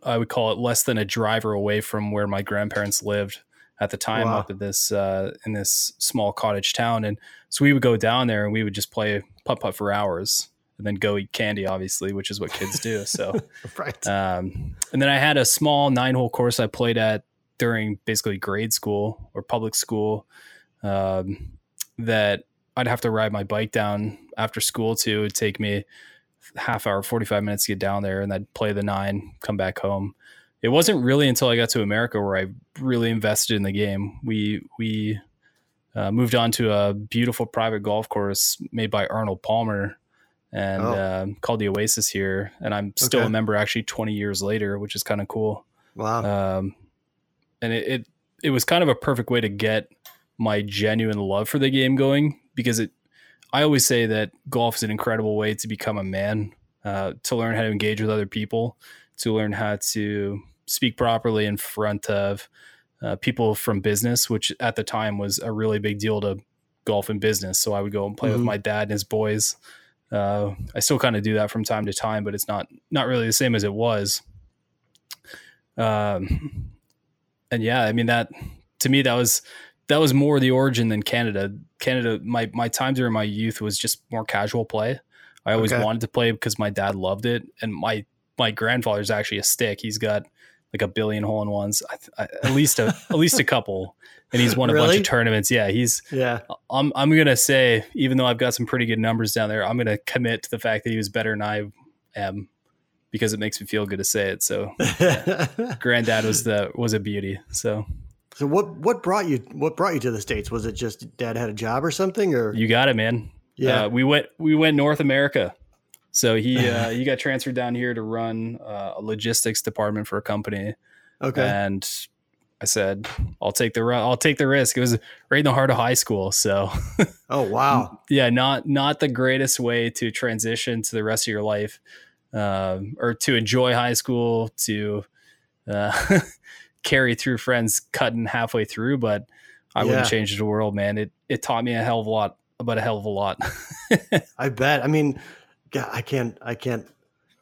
I would call it less than a driver away from where my grandparents lived at the time, Wow. up at this uh, in this small cottage town. And so we would go down there and we would just play putt putt for hours, and then go eat candy, obviously, which is what kids do. So. right. Um, and then I had a small nine hole course I played at during basically grade school or public school um, that I'd have to ride my bike down after school to. It would take me half hour, 45 minutes to get down there and I'd play the nine, come back home. It wasn't really until I got to America where I really invested in the game. We, we, uh, moved on to a beautiful private golf course made by Arnold Palmer and Oh. um, called the Oasis here. And I'm still Okay. a member actually 20 years later, which is kind of cool. Wow. Um, and it, it it was kind of a perfect way to get my genuine love for the game going because it. I always say that golf is an incredible way to become a man, uh, to learn how to engage with other people, to learn how to speak properly in front of uh, people from business, which at the time was a really big deal to golf and business. So I would go and play with Mhm. my dad and his boys. Uh, I still kind of do that from time to time, but it's not not really the same as it was. Um, and yeah, I mean that to me that was that was more the origin than Canada. Canada, my my time during my youth was just more casual play. I always Okay. wanted to play because my dad loved it, and my my grandfather's actually a stick. He's got like a billion hole in ones, I, I, at least a at least a couple, and he's won a bunch of tournaments. Yeah, he's yeah. I'm I'm gonna say, even though I've got some pretty good numbers down there, I'm gonna commit to the fact that he was better than I am because it makes me feel good to say it. So granddad was the was a beauty. So so what what brought you what brought you to the states? Was it just dad had a job or something or you got it, man. yeah. Uh, we went we went North America. So he uh, he got transferred down here to run uh, a logistics department for a company, okay. and I said, "I'll take the I'll take the risk." It was right in the heart of high school, so oh wow. yeah, not not the greatest way to transition to the rest of your life, um, or to enjoy high school, to uh, carry through friends cutting halfway through. But I Yeah. wouldn't change the world, man. It it taught me a hell of a lot about a hell of a lot. I bet. I mean, God, I can't I can't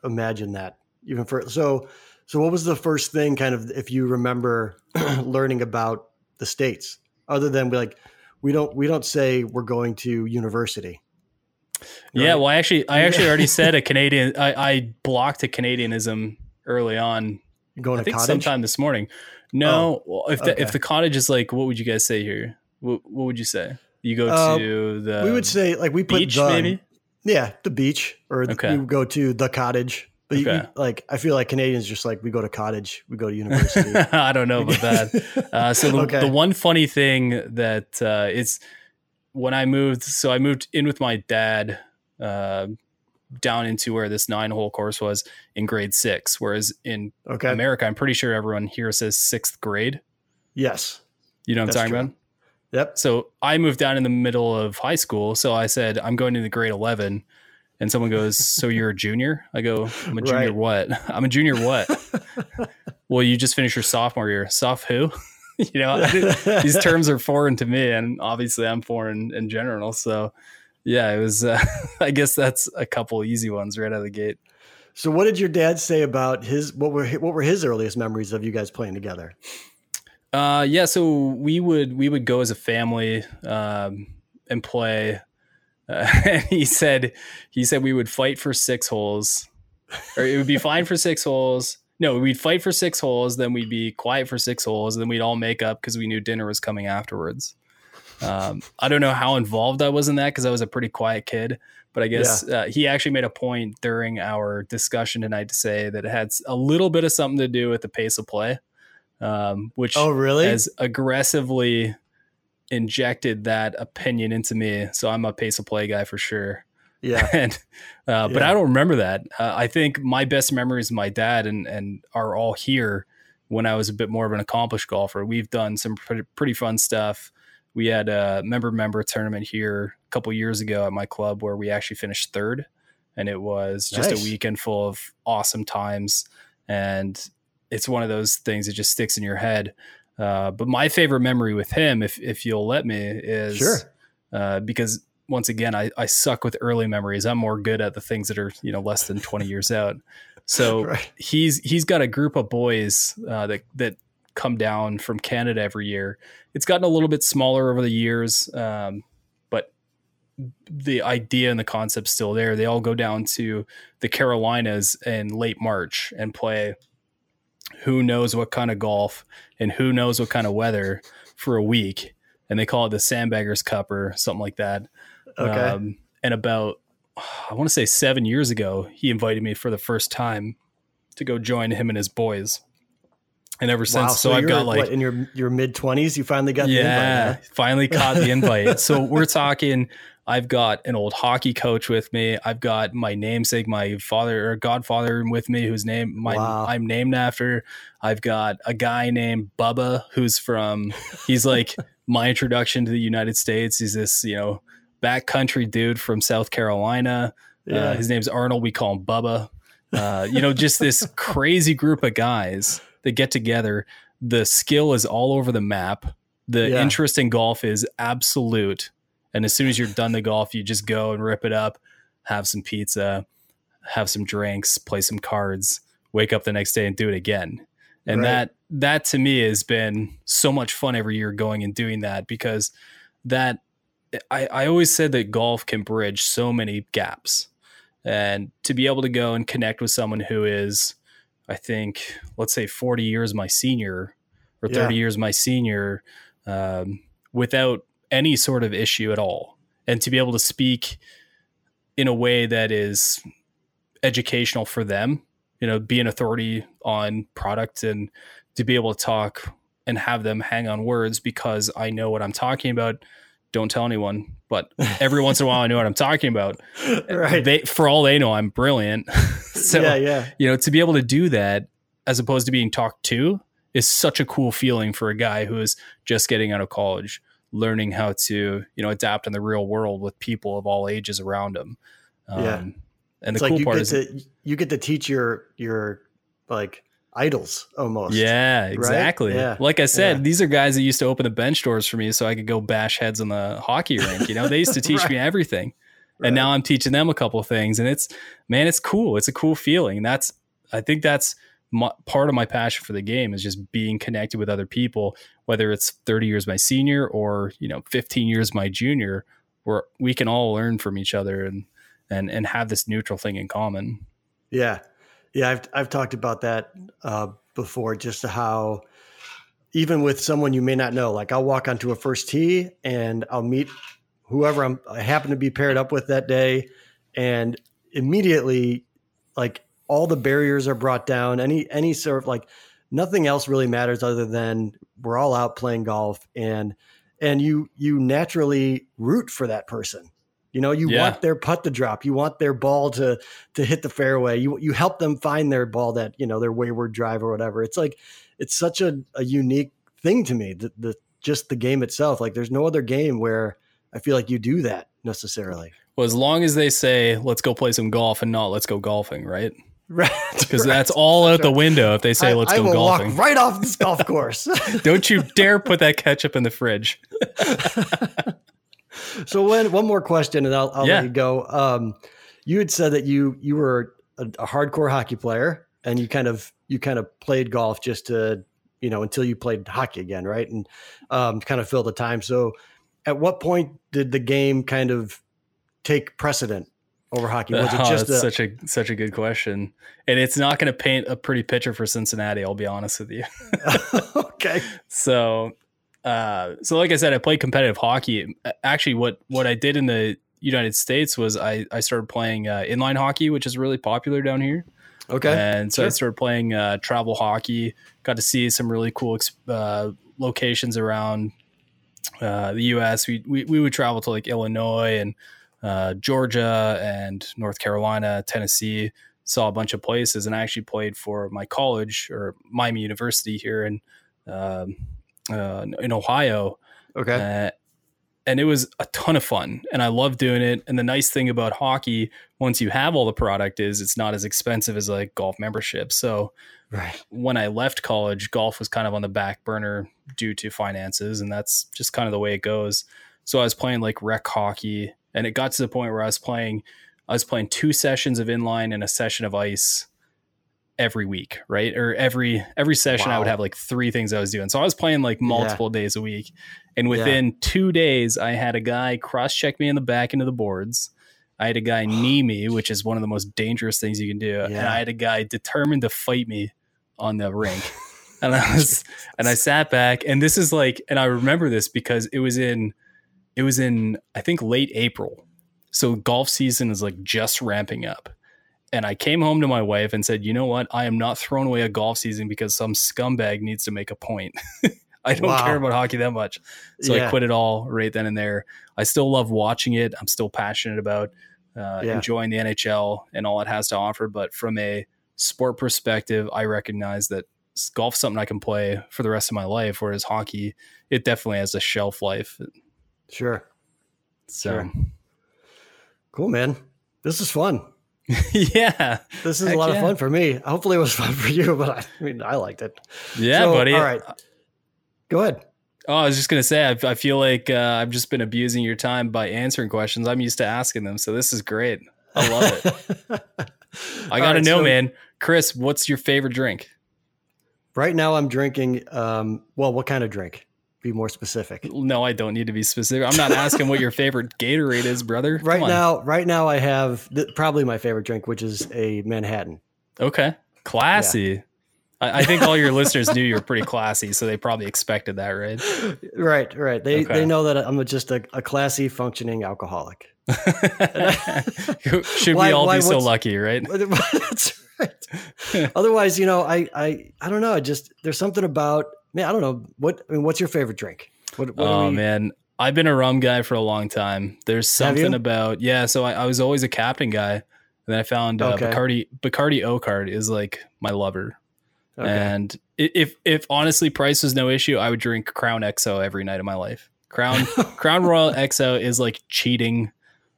imagine that even for so so what was the first thing kind of if you remember learning about the states other than like we don't we don't say we're going to university. Yeah, well, I actually, I actually already said a Canadian. I, I blocked a Canadianism early on. You're going I to think cottage. sometime this morning. No, well, if the okay. if the cottage is like, what would you guys say here? What, what would you say? You go Uh, to the we would say like we put beach, the, maybe. Yeah, the beach, or Okay. we go to the cottage. But Okay. you- like, I feel like Canadians just like we go to cottage, we go to university. I don't know about that. Uh, so the, Okay. the one funny thing that uh, is when I moved, so I moved in with my dad uh, down into where this nine hole course was in grade six, whereas in Okay. America, I'm pretty sure everyone here says sixth grade. yes. You know what That's I'm talking true. about? Yep. So I moved down in the middle of high school. So I said, I'm going into grade 11. And someone goes, So you're a junior? I go, I'm a junior Right. what? I'm a junior what? well, you just finished your sophomore year. Soph who? you know, these terms are foreign to me. And obviously I'm foreign in general. So yeah, it was, uh, I guess that's a couple easy ones right out of the gate. So, what did your dad say about his? What were what were his earliest memories of you guys playing together? Uh, yeah. So we would we would go as a family um, and play. Uh, and he said he said we would fight for six holes, or it would be fine for six holes. No, we'd fight for six holes, then we'd be quiet for six holes, and then we'd all make up because we knew dinner was coming afterwards. Um, I don't know how involved I was in that because I was a pretty quiet kid, but I guess uh, he actually made a point during our discussion tonight to say that it had a little bit of something to do with the pace of play, um, which Oh, really? has aggressively injected that opinion into me. So I'm a pace of play guy for sure. yeah. and uh, but I don't remember that. Uh, I think my best memories of my dad and and are all here when I was a bit more of an accomplished golfer. We've done some pretty, pretty fun stuff. We had a member member tournament here a couple years ago at my club where we actually finished third, and it was just Nice. a weekend full of awesome times. And it's one of those things that just sticks in your head. Uh, but my favorite memory with him, if if you'll let me, is Sure. uh, because once again, I, I suck with early memories. I'm more good at the things that are you know less than 20 years out. So Right. he's he's got a group of boys uh, that that come down from Canada every year. It's gotten a little bit smaller over the years, um, but the idea and the concept's still there. They all go down to the Carolinas in late March and play who knows what kind of golf and who knows what kind of weather for a week. And they call it the Sandbaggers Cup or something like that. Okay. Um, and about, I want to say seven years ago, he invited me for the first time to go join him and his boys. And ever since, wow. so, I've you're, got like, what, in your your mid twenties, you finally got the yeah, invite. finally caught the invite. so we're talking. I've got an old hockey coach with me. I've got my namesake, my father or godfather with me, whose name my Wow. I'm named after. I've got a guy named Bubba, who's from. He's like my introduction to the United States. He's this you know backcountry dude from South Carolina. Yeah. Uh, his name's Arnold. We call him Bubba. Uh, you know, just this crazy group of guys that get together. The skill is all over the map. The Yeah. interest in golf is absolute. And as soon as you're done the golf, you just go and rip it up, have some pizza, have some drinks, play some cards, wake up the next day and do it again. And Right. that that to me has been so much fun every year going and doing that because that I, I always said that golf can bridge so many gaps. And to be able to go and connect with someone who is, I think, let's say 40 years my senior or 30 Yeah. years my senior, um, without any sort of issue at all. And to be able to speak in a way that is educational for them, you know, be an authority on product and to be able to talk and have them hang on words because I know what I'm talking about. Don't tell anyone, but every once in a while I know what I'm talking about. right. They, for all they know, I'm brilliant. so, yeah, yeah. you know, to be able to do that as opposed to being talked to is such a cool feeling for a guy who is just getting out of college, learning how to, you know, adapt in the real world with people of all ages around them. Um, Yeah. And It's the like cool you part get is, to you get to teach your your like idols almost. yeah, exactly. Yeah. Like I said, Yeah. these are guys that used to open the bench doors for me so I could go bash heads on the hockey rink. You know, they used to teach Right. me everything. Right. And now I'm teaching them a couple of things. And it's, man, it's cool. It's a cool feeling. And that's, I think that's my, part of my passion for the game is just being connected with other people, whether it's 30 years my senior or, you know, 15 years my junior. where we can all learn from each other and and and have this neutral thing in common. Yeah, yeah. I've I've talked about that uh, before, just how even with someone you may not know, like I'll walk onto a first tee and I'll meet whoever I'm, I happen to be paired up with that day, and immediately, like all the barriers are brought down. Any any sort of like nothing else really matters other than we're all out playing golf and and you you naturally root for that person. You know, you yeah. want their putt to drop. You want their ball to to hit the fairway. You you help them find their ball that you know their wayward drive or whatever. It's like it's such a, a unique thing to me. The, the just the game itself. Like there's no other game where I feel like you do that necessarily. Well, as long as they say let's go play some golf and not let's go golfing, right? Right, because right. that's all out the window if they say let's I, go I will golfing. Walk right off this golf course. Don't you dare put that ketchup in the fridge. so when one more question, and I'll, I'll yeah. let you go. Um, you had said that you you were a, a, hardcore hockey player, and you kind of you kind of played golf just to you know until you played hockey again, right? And um, kind of fill the time. So, at what point did the game kind of take precedent over hockey? Was it oh, just a- such a such a good question, and it's not going to paint a pretty picture for Cincinnati. I'll be honest with you. okay. So, uh, so like I said, I played competitive hockey. Actually, what what I did in the United States was I I started playing uh, inline hockey, which is really popular down here. Okay. And so sure. I started playing uh, travel hockey. Got to see some really cool uh, locations around uh, the U.S. We, we we would travel to like Illinois and uh, Georgia and North Carolina, Tennessee. Saw a bunch of places, and I actually played for my college or Miami University here in um, uh, in Ohio. Okay. Uh, and it was a ton of fun, and I love doing it. And the nice thing about hockey, once you have all the product, is it's not as expensive as like golf membership. So, right when I left college, golf was kind of on the back burner due to finances, and that's just kind of the way it goes. So I was playing like rec hockey and it got to the point where I was playing I was playing two sessions of inline and a session of ice every week, right? Or every every session wow. I would have like three things I was doing. So I was playing like multiple yeah. days a week. And within yeah. 2 days I had a guy cross check me in the back into the boards. I had a guy knee me, which is one of the most dangerous things you can do. Yeah. And I had a guy determined to fight me on the rink. and I was and I sat back and this is like and I remember this because it was in it was in I think late April. So golf season is like just ramping up. And I came home to my wife and said, "You know what? I am not throwing away a golf season because some scumbag needs to make a point. I don't wow. care about hockey that much." So yeah. I quit it all right then and there. I still love watching it. I'm still passionate about uh, yeah. enjoying the NHL and all it has to offer, but from a sport perspective, I recognize that golf's something I can play for the rest of my life whereas hockey it definitely has a shelf life Sure. So sure. cool, man. This is fun. yeah. This is Heck a lot yeah. of fun for me. Hopefully it was fun for you, but I, I mean, I liked it. Yeah, so, buddy. All right. Go ahead. Oh, I was just going to say, I, I, feel like uh, I've just been abusing your time by answering questions. I'm used to asking them. So this is great. I love it. I got to right, know, so, man. Chris, what's your favorite drink? Right now, I'm drinking, um, well, what kind of drink? Be more specific. No, I don't need to be specific. I'm not asking what your favorite Gatorade is, brother. right now, right now I have th- probably my favorite drink, which is a Manhattan. Okay, classy. Yeah. I, I, think all your listeners knew you were pretty classy, so they probably expected that, right? Right, right. They okay. they know that I'm just a, a classy, functioning alcoholic. Should why, we all why, be so lucky, right? That's right. Otherwise, you know, I I I don't know. I just there's something about man, I don't know what. I mean, what's your favorite drink? What, what oh we... man, I've been a rum guy for a long time. There's something about yeah. So I, I, was always a captain guy, and then I found uh, okay. Bacardi. Bacardi Oakheart is like my lover. Okay. And if if honestly price was no issue, I would drink Crown XO every night of my life. Crown Crown Royal XO is like cheating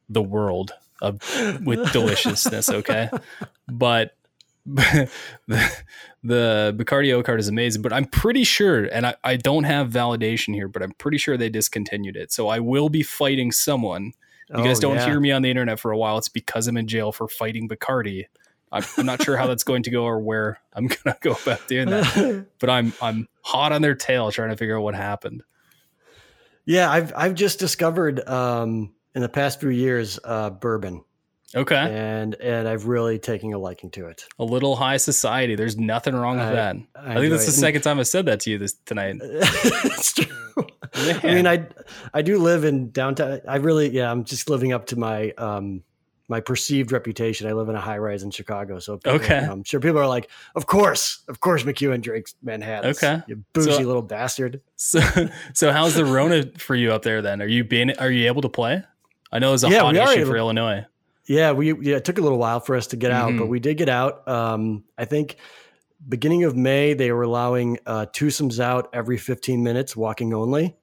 the world of, with deliciousness. Okay, but the, the Bacardi card is amazing, but I'm pretty sure, and I, I don't have validation here, but I'm pretty sure they discontinued it. So I will be fighting someone. You oh, guys don't yeah. hear me on the internet for a while. It's because I'm in jail for fighting Bacardi. I'm, I'm not sure how that's going to go or where I'm gonna go about doing that. but I'm I'm hot on their tail trying to figure out what happened. Yeah, I've I've just discovered um, in the past few years, uh, bourbon, Okay. and and I've really taken a liking to it. A little high society. There's nothing wrong with I- that. I I, think that's the it. second time I said that to you this tonight. it's true. I mean, I I do live in downtown. I really, yeah, I'm just living up to my um my perceived reputation. I live in a high rise in Chicago, so people, Okay. I'm sure people are like, of course, of course, McEwen drinks Manhattan. Okay. you bougie So- little bastard. So, so how's the Rona for you up there then? Are you being, are you able to play? I know it's a Yeah, hot issue for Illinois. Yeah, we yeah, it took a little while for us to get out, Mhm. but we did get out. Um, I think beginning of May they were allowing uh, twosomes out every 15 minutes, walking only.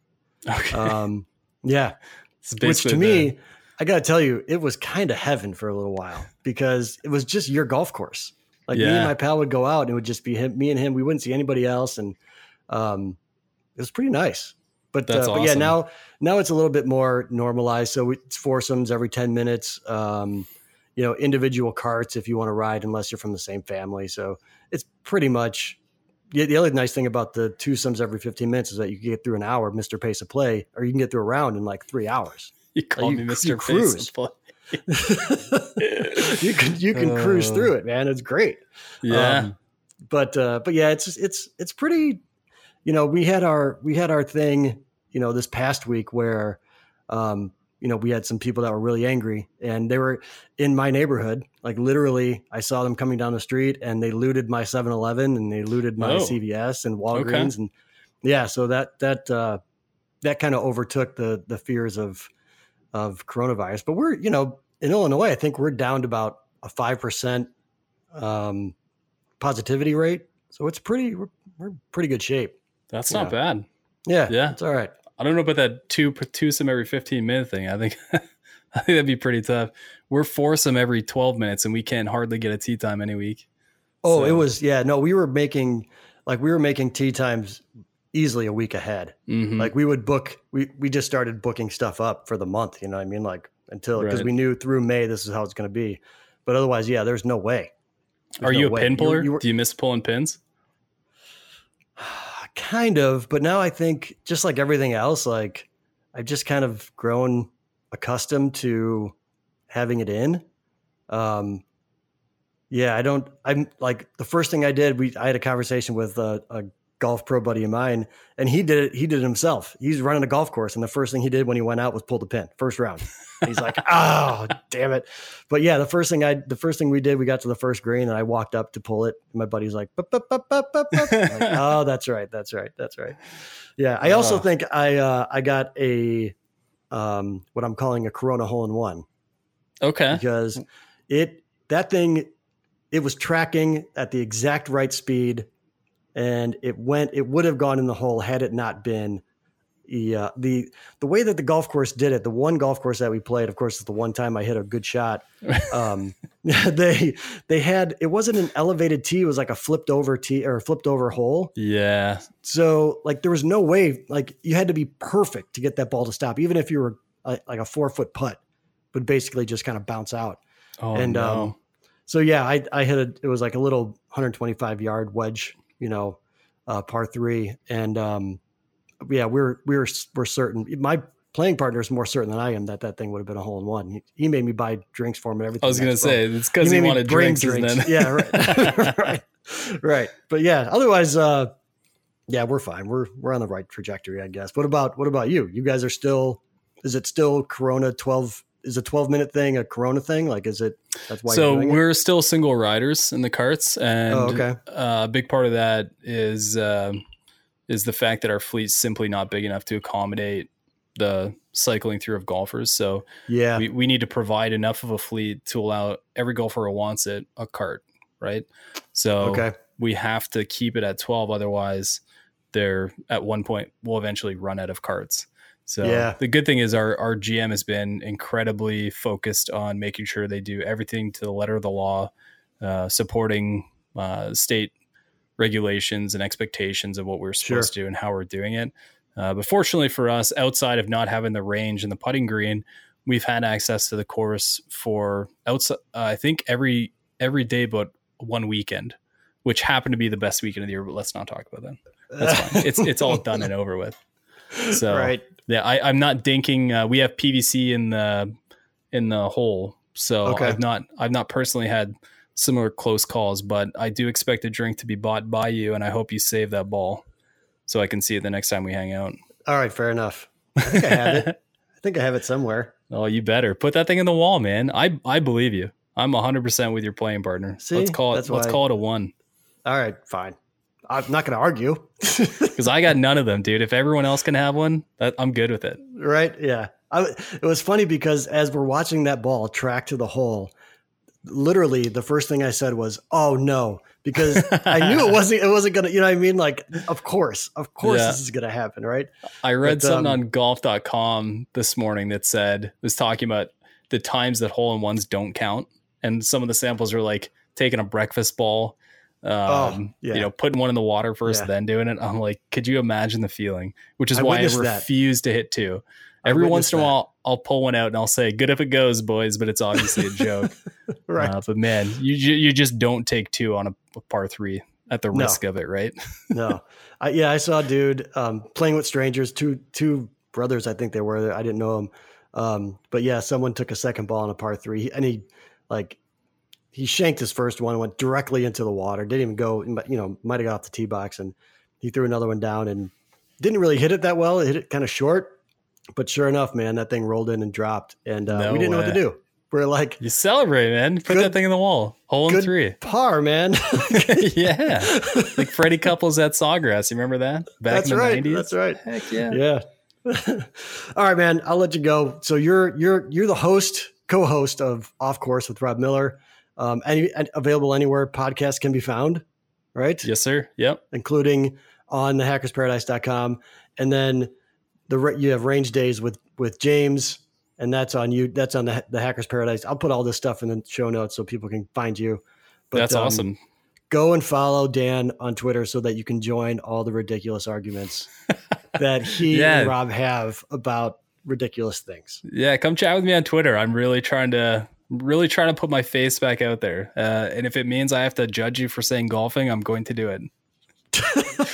Okay. Um, yeah, It's which to the- me, I got to tell you, it was kind of heaven for a little while because it was just your golf course. Like me and my pal would go out and it would just be him, me and him. We wouldn't see anybody else, and um, it was pretty nice. But uh, but yeah, now now it's a little bit more normalized. So it's foursomes every ten minutes. Um, you know, individual carts if you want to ride, unless you're from the same family. So it's pretty much. Yeah, the other nice thing about the twosomes every 15 minutes is that you can get through an hour, Mr. Pace of Play, or you can get through a round in like three hours. you call you- me you Mr. cruise. Of Play. you can you can cruise Uh, through it, man. It's great. Yeah. Um, but uh, but yeah, it's it's it's pretty. You know, we had our we had our thing. You know, this past week where, um, you know, we had some people that were really angry, and they were in my neighborhood. Like literally, I saw them coming down the street, and they looted my 7-Eleven and they looted my Oh. CVS and Walgreens, and yeah, so that that uh, that kind of overtook the the fears of of coronavirus. But we're you know in Illinois, I think we're down to about a five percent um, positivity rate. So it's pretty, we're, we're pretty good shape. That's not bad. Yeah. Yeah. It's all right. I don't know about that two twosome every 15 minute thing. I think I think that'd be pretty tough. We're foursome every 12 minutes and we can't hardly get a tee time any week. Oh, it was, yeah, no, we were making, like, we were making tee times easily a week ahead. Mhm. Like, we would book, we, we just started booking stuff up for the month, you know what I mean? Like, until, because Right. we knew through May this is how it's going to be. But otherwise, yeah, there's no way. There's Are no you a way. pin puller? you were- Do you miss pulling pins? kind of but now i think just like everything else like i've just kind of grown accustomed to having it in. Um yeah i don't i'm like the first thing i did we i had a conversation with a, a golf pro buddy of mine and he did it he did it himself he's running a golf course and the first thing he did when he went out was pull the pin first round he's like oh damn it but yeah the first thing i the first thing we did we got to the first green and i walked up to pull it and my buddy's like "Bup, bup, bup, bup, bup, bup." Like, oh that's right that's right that's right yeah i also Oh. think i uh i got a um what i'm calling a corona hole in one Okay. because it that thing it was tracking at the exact right speed and it went it would have gone in the hole had it not been the uh, the the way that the golf course did it the one golf course that we played of course is the one time i hit a good shot um they they had it wasn't an elevated tee it was like a flipped over tee or a flipped over hole Yeah. so like there was no way like you had to be perfect to get that ball to stop even if you were uh, like a four foot putt would basically just kind of bounce out Oh, and no. um, so yeah, I I hit a it was like a little 125 yard wedge, you know, uh, par three, and um, yeah, we're we're we're certain. My playing partner is more certain than I am that that thing would have been a hole in one. He, he made me buy drinks for him and everything. I was going to say, it's because He he, wanted bring drinks. isn't? Yeah, right, right, right. But yeah, otherwise, uh, yeah, we're fine. We're we're on the right trajectory, I guess. What about what about you? You guys are still. Is it still Corona 12? Is a 12 minute thing a Corona thing? Like, is it? That's why. so doing it? we're still single riders in the carts, and Oh, okay. uh, a big part of that is um is the fact that our fleet's simply not big enough to accommodate the cycling through of golfers. So Yeah. we, we need to provide enough of a fleet to allow every golfer who wants it a cart, right? So okay. we have to keep it at 12 otherwise they're at one point we'll eventually run out of carts so Yeah. the good thing is our, our gm has been incredibly focused on making sure they do everything to the letter of the law uh, supporting uh, state regulations and expectations of what we're supposed to do and how we're doing it. Uh, but fortunately for us outside of not having the range and the putting green we've had access to the course for outside uh, i think every every day but one weekend which happened to be the best weekend of the year but let's not talk about that. That's fine. It's it's all done and over with. So right. Yeah, I, I'm not dinking. Uh, we have PVC in the in the hole, so Okay. I've not I've not personally had similar close calls, but I do expect a drink to be bought by you, and I hope you save that ball so I can see it the next time we hang out. All right, fair enough. I think I have it. I think I have it somewhere. Oh, you better put that thing in the wall, man. I I believe you. I'm 100 percent with your playing partner. See? let's call it. Let's why- call it a one All right, fine. I'm not going to argue. because I got none of them, dude. If everyone else can have one, that, I'm good with it. right? Yeah. I, it was funny because as we're watching that ball track to the hole, literally the first thing I said was, "Oh no," because I knew it wasn't. It wasn't gonna. You know what I mean? Like, of course, of course, Yeah. this is gonna happen, right? I read But, something um, on golf.com this morning that said was talking about the times that hole in ones don't count, and some of the samples are like taking a breakfast ball, um, Oh, yeah. you know, putting one in the water first, Yeah. then doing it. I'm like, could you imagine the feeling? Which is I why I that. refuse to hit two. Every once in a while, I'll pull one out and I'll say, "Good if it goes, boys," but it's obviously a joke. Right. Uh, but man, you you just don't take two on a par three at the No. risk of it, right? no, I, yeah, I saw a dude um, playing with strangers. Two two brothers, I think they were. I didn't know them, um, but yeah, someone took a second ball on a par three, and he like he shanked his first one, went directly into the water. Didn't even go, you know, might have got off the tee box, and he threw another one down and didn't really hit it that well. It hit it kind of short, but sure enough, man, that thing rolled in and dropped, and uh, No we didn't know what to do. We're like You celebrate, man. Put Good- that thing in the wall. Hole in good three. par, man. yeah. Like Freddie Couples at Sawgrass. You remember that? Back That's in the right. 90s? That's right. Heck yeah. Yeah. All right, man. I'll let you go. So you're you're you're the host, co-host of Off Course with Rob Miller. Um, any available anywhere podcasts can be found, right? Yes, sir. Yep. Including on the hackersparadise.com. And then the you have range days with with James, and that's on you. That's on the the Hackers Paradise. I'll put all this stuff in the show notes so people can find you. But, That's um, awesome. Go and follow Dan on Twitter so that you can join all the ridiculous arguments that he Yeah. and Rob have about ridiculous things. Yeah, come chat with me on Twitter. I'm really trying to really trying to put my face back out there. Uh, and if it means I have to judge you for saying golfing, I'm going to do it.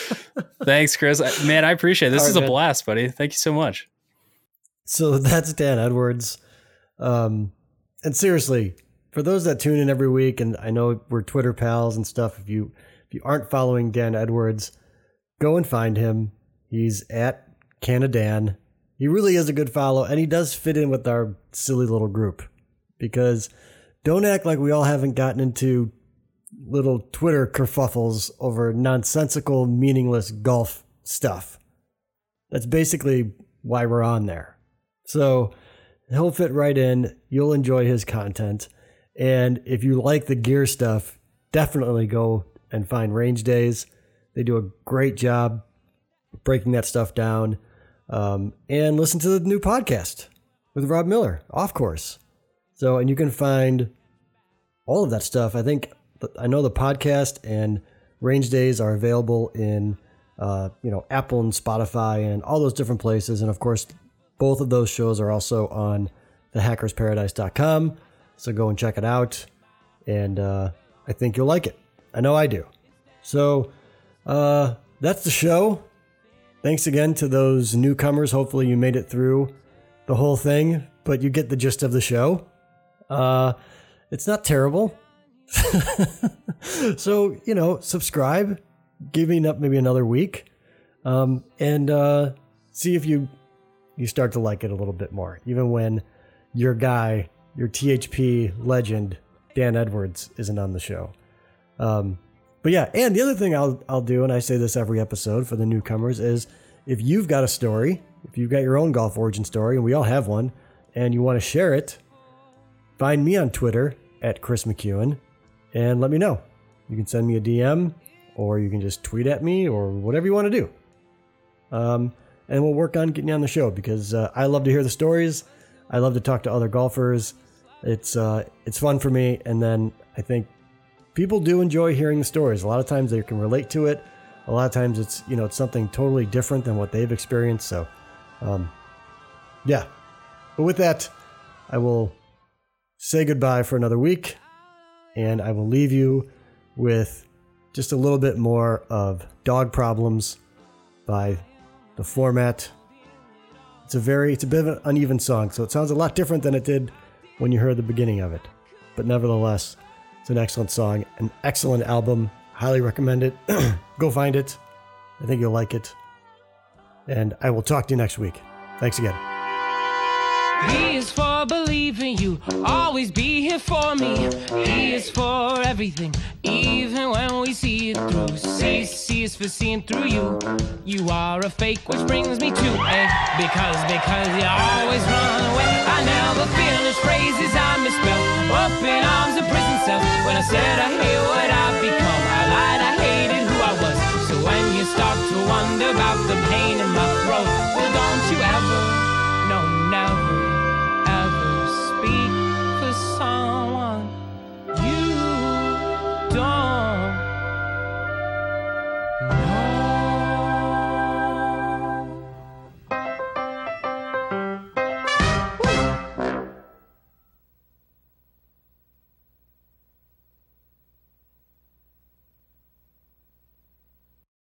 Thanks, Chris. I- Man, I appreciate it. This All is right, a man. blast, buddy. Thank you so much. So that's Dan Edwards. Um, and seriously, for those that tune in every week, and I know we're Twitter pals and stuff. If you if you aren't following Dan Edwards, go and find him. He's at Canadan. He really is a good follow, and he does fit in with our silly little group. Because don't act like we all haven't gotten into little Twitter kerfuffles over nonsensical, meaningless golf stuff. That's basically why we're on there. So he'll fit right in. You'll enjoy his content. And if you like the gear stuff, definitely go and find Range Days. They do a great job breaking that stuff down. Um, and listen to the new podcast with Rob Miller, off course. So, and you can find all of that stuff. I think I know the podcast and Range Days are available in uh, you know Apple and Spotify and all those different places. And of course, both of those shows are also on thehackersparadise.com. So go and check it out. And uh, I think you'll like it. I know I do. So uh, that's the show. Thanks again to those newcomers. Hopefully, you made it through the whole thing, but you get the gist of the show. Uh, it's not terrible. so, you know, subscribe, giving up maybe another week, um, and uh, see if you you start to like it a little bit more, even when your guy, your THP legend, Dan Edwards, isn't on the show. Um, but yeah, and the other thing I'll I'll do, and I say this every episode for the newcomers, is if you've got a story, if you've got your own golf origin story, and we all have one, and you want to share it, find me on Twitter at Chris McEwen and let me know. You can send me a DM or you can just tweet at me or whatever you want to do. Um, and we'll work on getting you on the show because uh, I love to hear the stories. I love to talk to other golfers. It's uh, it's fun for me, and then I think people do enjoy hearing the stories. A lot of times they can relate to it. A lot of times it's you know it's something totally different than what they've experienced. So, um, yeah. But with that, I will say goodbye for another week, and I will leave you with just a little bit more of Dog Problems by the format It's a very, it's a bit of an uneven song, so it sounds a lot different than it did when you heard the beginning of it. But nevertheless, it's an excellent song, an excellent album. Highly recommend it. Go find it. I think you'll like it. And I will talk to you next week. Thanks again always be here for me. E is for everything, even when we see it through. C, C is for seeing through you. You are a fake, which brings me to A. Because, because you always run away. I never finish phrases I misspell. Up in arms, a prison cell. When I said I hate what I've become, I lied, I hated who I was. So when you start to wonder about the pain in my throat, well, don't you ever.